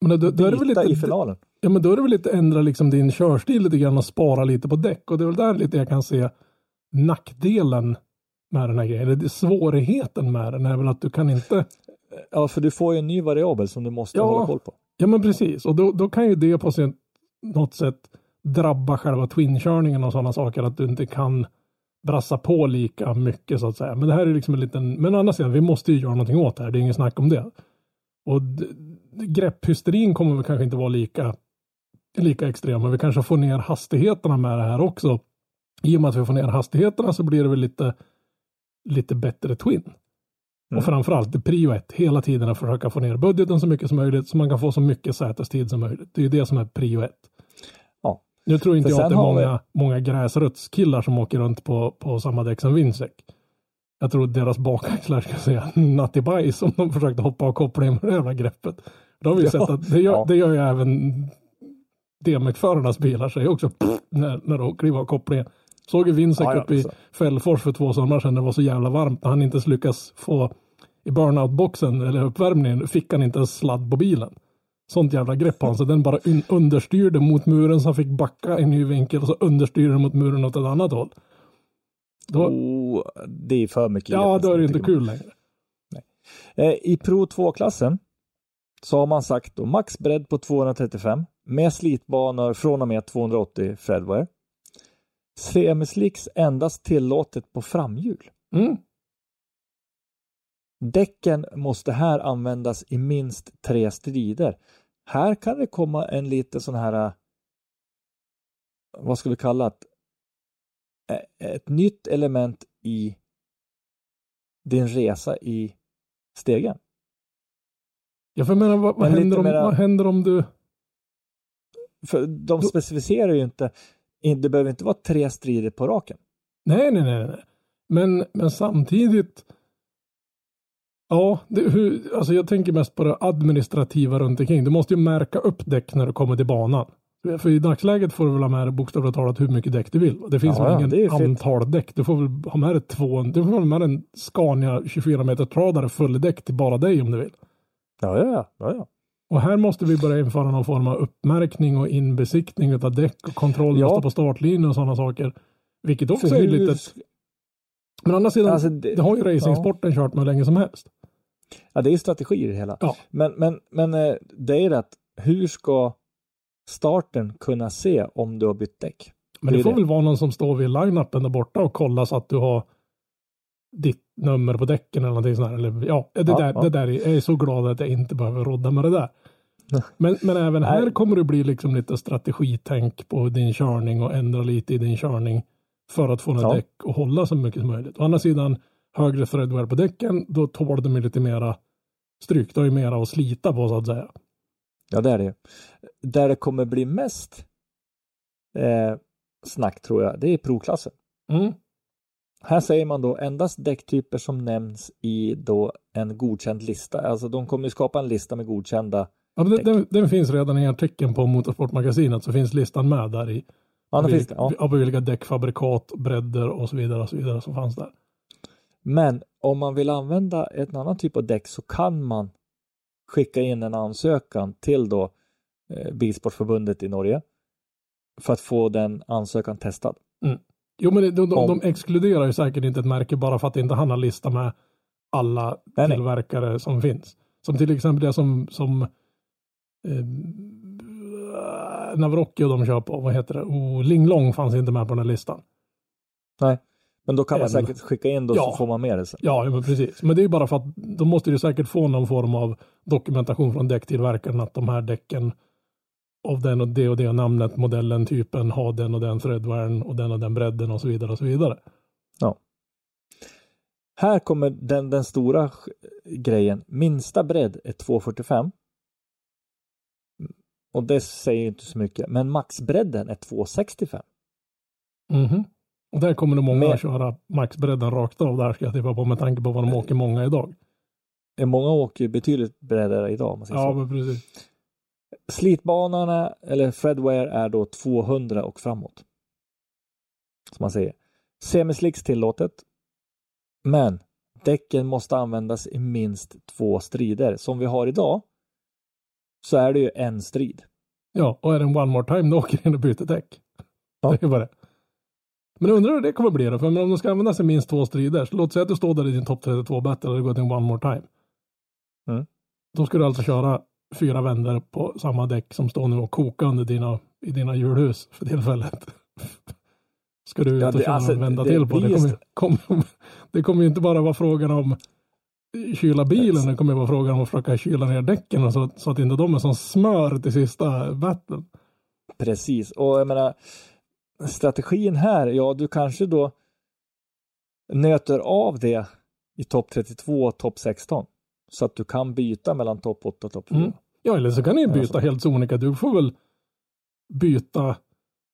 men då, då är det väl lite, i finalen. Ja men då är det väl lite ändra liksom din körstil lite grann och spara lite på däck. Och det är väl där lite jag kan se nackdelen med den här grejen. Eller det- svårigheten med den är väl att du kan inte. Ja, för du får ju en ny variabel som du måste Ja. hålla koll på. Ja men precis. Och då, då kan ju det på sin, något sätt drabba själva twinkörningen och sådana saker. Att du inte kan brassa på lika mycket så att säga. Men det här är liksom en liten, men å andra sidan, vi måste ju göra någonting åt det här. Det är ingen snack om det. Och grepphysterin kommer väl kanske inte vara lika, lika extrem. Men vi kanske får ner hastigheterna med det här också. I och med att vi får ner hastigheterna så blir det väl lite, lite bättre twin. Mm. Och framförallt det prio ett, hela tiden att försöka få ner budgeten så mycket som möjligt så man kan få så mycket sätestid som möjligt. Det är ju det som är prio ett. Ja. Nu tror inte För jag att det är har vi- många, många gräsrötskillar som åker runt på, på samma däck som Vinsek. Jag tror deras bakaxlar ska säga nattibajs om de försökte hoppa av kopplingen med det jävla greppet. Då har vi Ja. sett att det gör, Ja. det gör ju även DMX-förarnas bilar säger också pff, när, när de kliver av kopplingen. Såg ju Vinsek Ja, ja, uppe i. Fällfors för två somrar sedan. Det var så jävla varmt han inte ens lyckas få i burnout-boxen eller uppvärmningen fick han inte en sladd på bilen. Sånt jävla grepp han så den bara un- understyrde mot muren så han fick backa i ny vinkel och så understyrde den mot muren åt ett annat håll. Då, Oh, det är för mycket. ja, då är det inte kul längre. Eh, I Pro 2-klassen så har man sagt då max bredd på 235 med slitbanor från och med 280 Fredware. Semislicks endast tillåtet på framhjul. Mm. Däcken måste här användas i minst tre strider. Här kan det komma en lite sån här, eh, vad ska vi kalla det? Ett nytt element i din resa i stegen. Ja, för jag menar, vad, vad, händer om, mera- vad händer om du... För de specificerar ju inte, det behöver inte vara tre strider på raken. Nej, nej, nej. nej. Men, men samtidigt... Ja, det, hur, alltså jag tänker mest på det administrativa runt omkring. Du måste ju märka upp däck när du kommer till banan. För i dagsläget får du väl ha med dig bokstavligt talat hur mycket däck du vill. Det finns Ja, väl ja, ingen antal däck. Du får väl ha med dig två, du får ha med dig en Scania 24 meter tradare full däck till bara dig om du vill. Ja, ja, ja. ja, ja. Och här måste vi börja införa någon form av uppmärkning och inbesiktning av däck och kontroll Ja. på startlinjen och sådana saker. Vilket också För är hur- lite... Men å andra sidan, Alltså, det, det- har ju racingsporten kört med hur länge som helst. Ja, det är ju strategi i det hela. Ja. Men, men, men eh, det är rätt. Hur ska starten kunna se om du har bytt däck? Men Det får det. väl vara någon som står vid line-upen där borta och kollar så att du har ditt nummer på däcken eller någonting sånt här. Eller, ja, det, Ja, där, ja. det där är, jag är så glad att jag inte behöver rodda med det där. [laughs] Men, men även här kommer det bli liksom lite strategitänk på din körning och ändra lite i din körning för att få några Ja. däck och hålla så mycket som möjligt. Å andra sidan, högre threadwear på däcken, då tål de ju lite mera stryk. Det har ju mera att slita på så att säga. Ja, det är det. Där det kommer bli mest eh, snack tror jag, det är provklassen. Mm. Här säger man då endast däcktyper som nämns i då en godkänd lista. Alltså de kommer ju skapa en lista med godkända. Ja, den, Däck. den, den finns redan i artikeln på Motorsportmagasinet så finns listan med där i. Ja, Vil- finns det. Ja. på vilka däckfabrikat, bredder och så vidare och så vidare som fanns där. Men om man vill använda en annan typ av däck så kan man skicka in en ansökan till då eh, Bilsportförbundet i Norge för att få den ansökan testad. Jo, men de, de, Om- de exkluderar ju säkert inte ett märke bara för att inte han har lista med alla Nej, nej. tillverkare som finns. Som till exempel det som, som eh, Navrocki och de kör på, vad heter det? Oh, Linglong fanns inte med på den här listan. Nej, men då kan man Även- säkert skicka in då Ja. så får man med det sen. Ja, ja, men precis. Men det är ju bara för att de måste ju säkert få någon form av dokumentation från däcktillverkaren att de här däcken av den och det och det namnet, modellen, typen, har den och den threadwearen och den och den bredden och så vidare och så vidare. Här kommer den, den stora grejen. Minsta bredd är 245. Och det säger inte så mycket. Men maxbredden är 265. Mhm. Och där kommer nog många Med- att köra maxbredden rakt av där ska jag tippa på med tanke på vad de åker många idag. Många åker ju betydligt bredare idag. Man säger Ja, så. men precis. Slitbanorna eller Fredware är då 200 och framåt. Som man säger. Semislicks tillåtet. Men däcken måste användas i minst två strider. Som vi har idag så är det ju en strid. Ja, och är det en one more time då åker du in och byter däck. Ja. Det är bara det. Men jag undrar hur det kommer bli då, för om de ska användas i minst två strider, så låt säga att du står där i din topp 32 battle och det går till one more time. Mm. Då ska du alltså köra fyra vändor på samma däck som står nu och kokar under dina, i dina hjulhus för tillfället. [laughs] Ska du ut Ja, och det- köra alltså, en vända det till på. Det kommer, kommer, [laughs] det kommer ju inte bara vara frågan om kyla bilen, det kommer ju vara frågan om att försöka kyla ner däcken så, så att inte de är som smör till sista battlen. Precis, och jag menar strategin här, ja du kanske då nöter av det i topp 32 och topp 16 så att du kan byta mellan topp 8 och topp 4. Mm. Ja, eller så kan ni byta helt sonika. Du får väl byta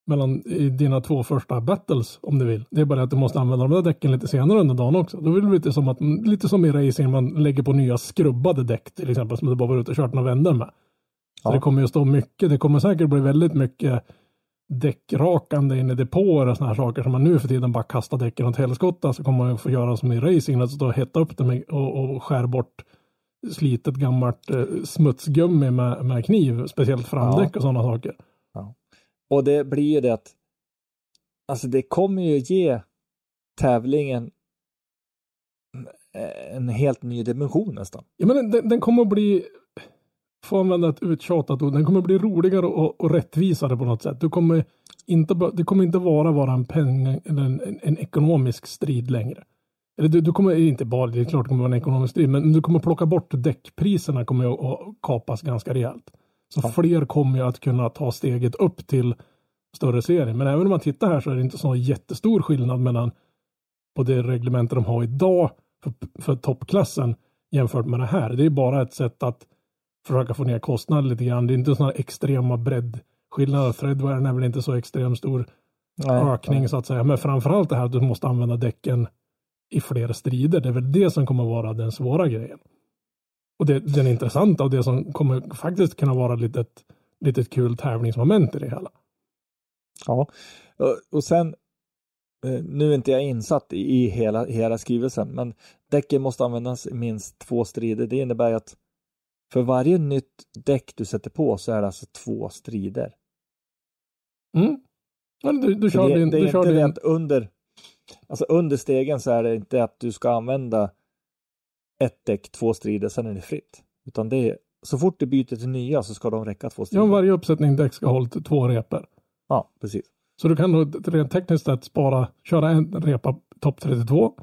mellan dina två första battles om du vill. Det är bara att du måste använda de där däcken lite senare under dagen också. Då vill det lite som att, lite som i racing, man lägger på nya skrubbade däck till exempel som du bara var ute och kört några vändor med. Så Ja. det kommer ju stå mycket, det kommer säkert bli väldigt mycket däckrakande in i depåer och sådana här saker som man nu för tiden bara kastar däcken åt helskotta så kommer man ju få göra som i racing, att stå och hetta upp dem och, och skär bort slitet gammalt eh, smutsgummi med, med kniv, speciellt framdäck och sådana saker. Och det blir ju det att alltså det kommer ju ge tävlingen en helt ny dimension nästan. Ja, men den, den kommer att bli, får använda ett uttjatat ord, den kommer bli roligare och, och rättvisare på något sätt. Du kommer inte, det kommer inte bara vara en penning eller en, en, en ekonomisk strid längre. Eller du, du, kommer inte bara, det är klart det kommer vara en ekonomisk strid, men du kommer plocka bort däckpriserna kommer att, att kapas ganska rejält. Så ja. fler kommer att kunna ta steget upp till större serier. Men även om man tittar här så är det inte så jättestor skillnad mellan på det reglementet de har idag för, för toppklassen jämfört med det här. Det är bara ett sätt att försöka få ner kostnaden lite grann. Det är inte sådana extrema breddskillnader. Threadware är väl inte så extremt stor nej, ökning nej. så att säga. Men framförallt det här att du måste använda däcken i flera strider. Det är väl det som kommer vara den svåra grejen. Och det, den intressanta och det som kommer faktiskt kunna vara ett litet, litet kul tävlingsmoment i det hela. Ja, och sen eh, nu är inte jag insatt i hela, hela skrivelsen, men däcken måste användas i minst två strider. Det innebär att för varje nytt däck du sätter på så är det alltså två strider. Mm. Ja, du, du kör det, din, det är inte din... att under, alltså under stegen så är det inte att du ska använda ett däck, två strider, sen är det fritt. Utan det är, så fort du byter till nya så ska de räcka två strider. Ja, varje uppsättning däck ska hålla två repor. Ja, precis. Så du kan då rent tekniskt sett spara, köra en repa topp 32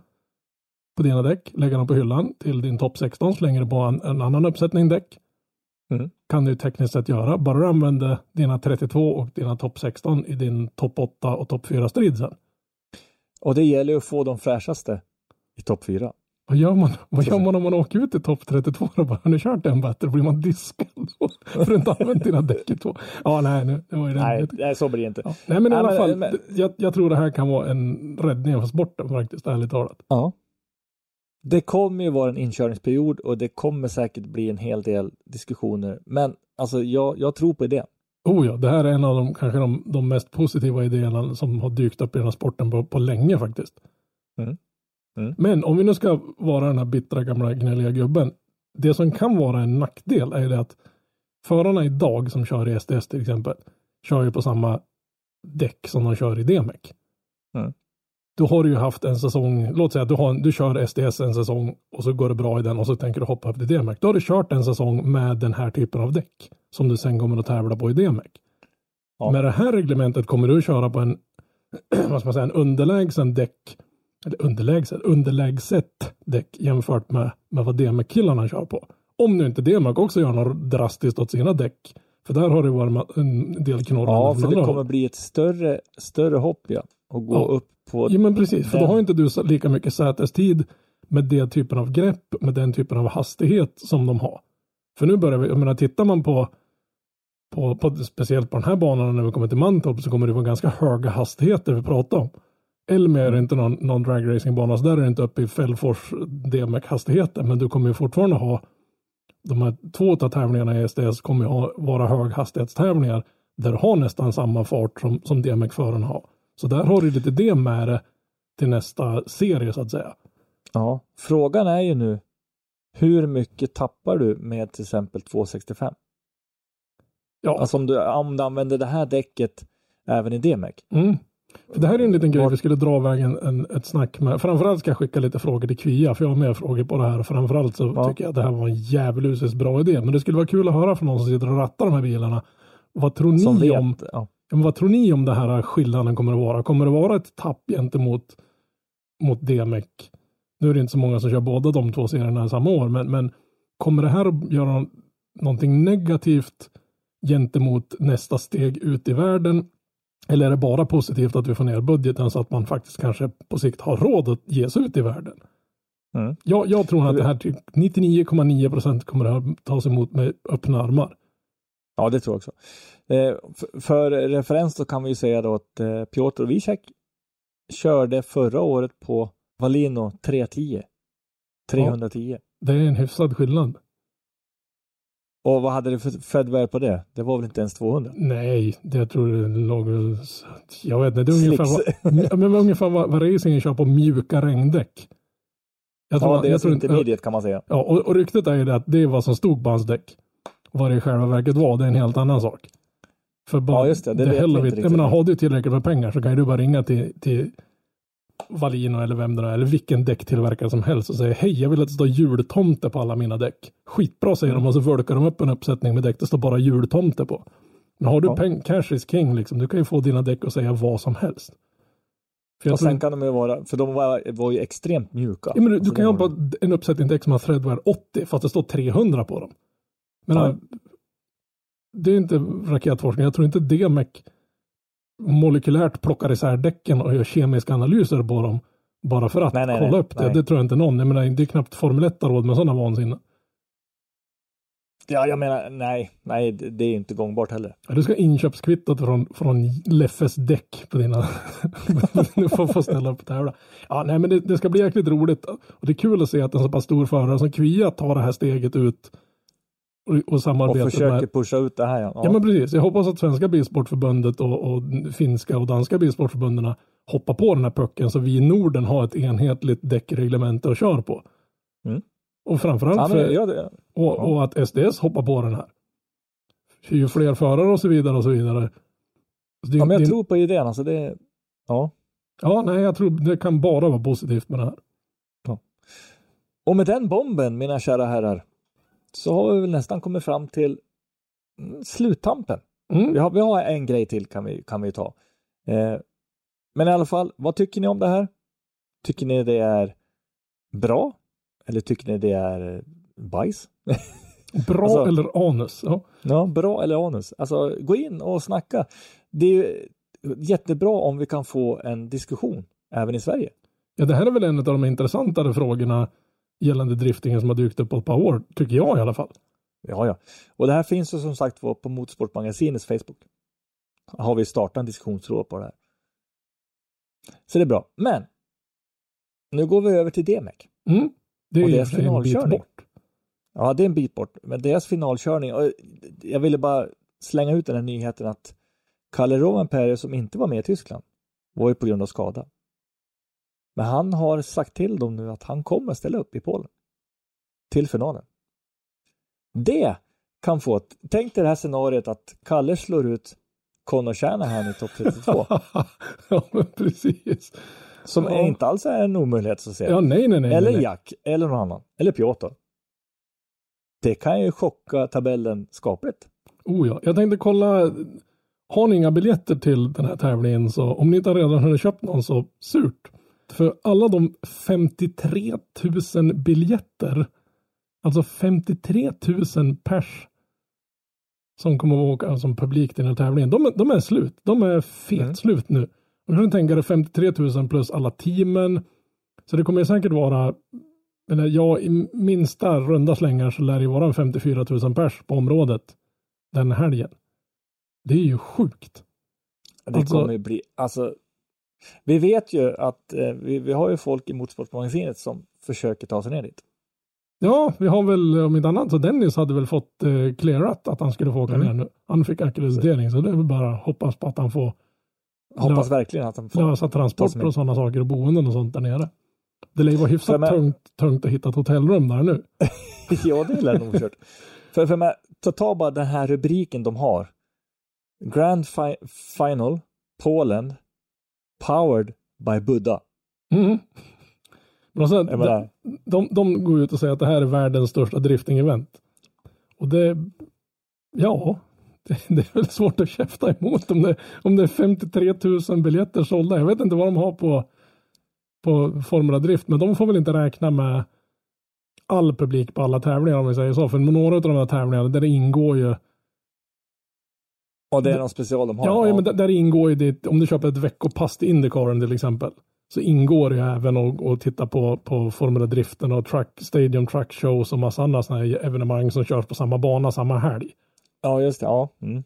på dina däck, lägga dem på hyllan till din topp 16, slänger du på en, en annan uppsättning däck. Mm. Kan du tekniskt sett göra, bara du använder dina 32 och dina topp 16 i din topp 8 och topp 4 strid sen. Och det gäller att få de fräschaste i topp 4. Vad gör man, vad gör man om man åker ut i topp 32 och bara, har ni kört en bättre? Blir man diskad [laughs] för att inte använt dina däck i två? Ja, nej, nu, det var ju nej, nej, så blir det inte. Ja. Nej, men i alla men, fall, men... Jag, jag, tror det här kan vara en räddning för sporten faktiskt, ärligt talat. Ja. Det kommer ju vara en inkörningsperiod och det kommer säkert bli en hel del diskussioner. Men alltså, jag, jag tror på det. Oh ja, det här är en av de kanske de, de mest positiva idéerna som har dykt upp i den här sporten på, på länge faktiskt. Mm. Mm. Men om vi nu ska vara den här bittra gamla gnälliga gubben. Det som kan vara en nackdel är det att förarna idag som kör i SDS till exempel kör ju på samma däck som de kör i DMEC. Mm. Du har ju haft en säsong, låt säga att du, har, du kör SDS en säsong och så går det bra i den och så tänker du hoppa upp till DMEC. Då har du kört en säsong med den här typen av däck som du sen kommer att tävla på i DMEC. Ja. Med det här reglementet kommer du att köra på en, [clears throat] vad ska man säga, en underlägsen däck eller underlägset, underlägset däck jämfört med, med vad DMEC-killarna kör på. Om nu inte DMEC också gör något drastiskt åt sina däck. För där har det varit en del knorrar. Ja, för det kommer bli ett större, större hopp ja. Och gå ja. upp på... Ja, men precis. Den. För då har inte du lika mycket sätestid med den typen av grepp, med den typen av hastighet som de har. För nu börjar vi, jag menar tittar man på, på, på speciellt på den här banan när vi kommer till Mantorp så kommer det vara ganska höga hastigheter vi pratar om. Elmia är inte någon, någon dragracing-bana, så där är det inte uppe i Fällfors DMEC-hastigheter, men du kommer ju fortfarande ha de här två av tävlingarna i SDS kommer ju ha, vara höghastighetstävlingar där du har nästan samma fart som, som DMEC-förarna har. Så där har du lite det med det till nästa serie så att säga. Ja, frågan är ju nu hur mycket tappar du med till exempel 265? Ja. Alltså om du, om du använder det här däcket även i DMEC. Mm. För det här är en liten grej vi skulle dra vägen en, ett snack med. Framförallt ska jag skicka lite frågor till Kvia för jag har mer frågor på det här. Framförallt så ja. tycker jag att det här var en djävulusiskt bra idé. Men det skulle vara kul att höra från någon som sitter och rattar de här bilarna. Vad tror ni vet, om ja. Vad tror ni om det här skillnaden kommer att vara? Kommer det vara ett tapp gentemot mot DMEC? Nu är det inte så många som kör båda de två serierna samma år, men, men kommer det här att göra någonting negativt gentemot nästa steg ut i världen? Eller är det bara positivt att vi får ner budgeten så att man faktiskt kanske på sikt har råd att ge sig ut i världen? Mm. Jag, jag tror att det här till 99,9 procent kommer att tas emot med öppna armar. Ja, det tror jag också. Eh, för, för, referens så kan vi ju säga då att eh, Piotr Wiesek körde förra året på Valino 310. 310. Ja, det är en hyfsad skillnad. Och vad hade du för fedwear på det? Det var väl inte ens 200? Nej, det jag tror det låg väl... Jag vet inte, det är ungefär vad, men ungefär vad, vad racingen kör på mjuka regndäck. Jag Ja, det är jag inte- intermediate kan man säga. Ja, och, och ryktet är ju det att det är vad som stod på hans däck. Vad det i själva verket var, det är en helt annan sak. För bara, Ja, just det, det vi heller inte inte Jag menar, har du tillräckligt med pengar så kan ju du bara ringa till, till Valino eller vem det är, eller vilken däcktillverkare som helst och säga hej, jag vill att det står jultomte på alla mina däck. Skitbra säger Mm. de och så völkar de upp en uppsättning med däck det står bara jultomte på. Men har du Ja. peng, cash is king liksom, du kan ju få dina däck att säga vad som helst. För jag Och tror sen kan de ju vara, för de var, var ju extremt mjuka. Ja, men du, Alltså, du kan ju det ha en uppsättning däck som har Threadwear 80 fast det står 300 på dem. Men Ja. Det är inte raketforskning. Jag tror inte DMEC molekylärt plockar isär däcken och gör kemiska analyser på dem bara för att Nej, nej, kolla nej, upp det. Det tror jag inte någon. Jag menar, det är knappt Formel 1 har råd med sådana vansinne. Ja, jag menar, nej, nej, det är inte gångbart heller. Ja, Du ska ha inköpskvittot från, från Leffes däck på dina... [laughs] du får få ställa upp och tävla. Ja, nej, men det, det ska bli jäkligt roligt. Och det är kul att se att en så pass stor förare som Kvia tar det här steget ut och, och Och samarbetar försöker med... pusha ut det här. Ja. Ja, men precis. Jag hoppas att Svenska Bilsportförbundet och, och finska och danska bilsportförbunden hoppar på den här pucken så vi i Norden har ett enhetligt däckreglemente att köra på. Mm. Och framförallt ja, för, ja, och, och att SDS hoppar på den här. För ju fler förare och så vidare och så vidare. Så det- ja, men jag det- tror på idén. Alltså det, ja. Ja, nej, jag tror det kan bara vara positivt med det här. Och med den bomben, mina kära herrar, så har vi väl nästan kommit fram till mm, sluttampen. Mm. Vi har, vi har en grej till kan vi, kan vi ta. Eh, men i alla fall, vad tycker ni om det här? Tycker ni det är bra? Eller tycker ni det är bajs? [laughs] Bra Alltså- eller anus? Ja. Ja, bra eller anus. Alltså, gå in och snacka. Det är ju jättebra om vi kan få en diskussion även i Sverige. ja, det här är väl en av de intressantare frågorna gällande driftingen som har dykt upp på ett par år, tycker jag i alla fall. Ja, ja. Och det här finns ju som sagt på Motorsportmagasinets Facebook. Har vi startat en diskussionstråd på det här. Så det är bra. Men nu går vi över till DMEC. Mm. Det är Och deras sig en bit finalkörning. bort. Ja, det är en bit bort. Men deras finalkörning. Och jag ville bara slänga ut den här nyheten att Kalle Rovanperä som inte var med i Tyskland var ju på grund av skada. Men han har sagt till dem nu att han kommer ställa upp i Polen. Till finalen. Det kan få. Tänk dig det här scenariot att Kalle slår ut Conor Shanahan i topp 32. [laughs] ja, men precis. Som Ja. inte alls är en omöjlighet så att säga. Ja, nej, nej, nej. eller nej. Jack, eller någon annan. Eller Piotr. Det kan ju chocka tabellen skapligt. Oh ja, jag tänkte kolla. Har ni inga biljetter till den här tävlingen så om ni inte redan har köpt någon så surt. För alla de 53 000 biljetter, alltså 53 000 pers som kommer att åka som publik till den här tävlingen, de, är- de är slut. De är fet Mm. slut nu. Och kan du tänka dig 53 000 plus alla teamen. Så det kommer säkert vara, eller ja, i minsta runda slängar så lär det vara en 54 000 pers på området den helgen. Det är ju sjukt. Det Alltså- kommer ju bli, alltså, vi vet ju att eh, vi, vi har ju folk i Motorsportmagasinet som försöker ta sig ner dit. Ja, vi har väl om inte annat så Dennis hade väl fått eh, clearat att han skulle få åka Mm. ner nu. Han fick ackreditering så det är väl bara hoppas på att han får Hoppas verkligen att de får. lösa transporter och sådana saker och boenden och sånt där nere. Det lär ju vara hyfsat mig- tungt, tungt att hitta ett hotellrum där nu. [laughs] ja, det lär nog kört. för, för mig, ta, ta bara den här rubriken de har. Grand fi Final, Polen, Powered by Buddha. Mm. Men alltså, Jag de, de, de går ut och säger att det här är världens största drifting-event. Och det, ja, det, det är väl svårt att käfta emot om det, om det är 53 000 biljetter sålda. Jag vet inte vad de har på, på Formula Drift, men de får väl inte räkna med all publik på alla tävlingar om vi säger så. För några av de här tävlingarna, där det ingår ju och det är någon special de har. Ja, ja men där, ingår ju det, om du köper ett veckopass till Indycaren till exempel, så ingår det ju även att att titta på, på Formula Driften och truck, Stadium Truck Shows och massa andra sådana här evenemang som körs på samma bana samma helg. ja just det. Ja. Mm.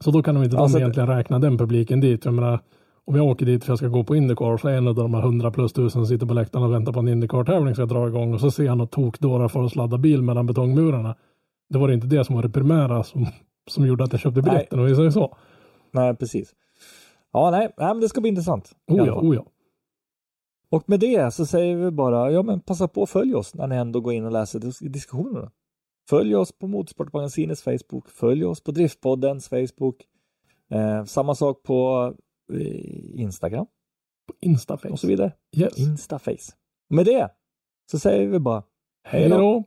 Så då kan de inte Alltså de det- egentligen räkna den publiken dit. Jag menar, om jag åker dit för jag ska gå på Indycar så är en av de här 100 plus tusen som sitter på läktaren och väntar på en Indycar-tävling ska dra igång och så ser jag något tokdårar för att sladda bil mellan betongmurarna. det var inte det som var det primära som, som gjorde att jag köpte biljetten vi säger så. Nej, precis. Ja, nej, nej men det ska bli intressant. Oh ja, oh ja. Och med det så säger vi bara, ja men passa på att följ oss när ni ändå går in och läser dis- diskussionerna. Följ oss på Motorsportmagasinets Facebook, följ oss på Driftpoddens Facebook. Eh, samma sak på eh, Instagram På Instaface. och så vidare. Yes. Instaface. Med det så säger vi bara Hej då.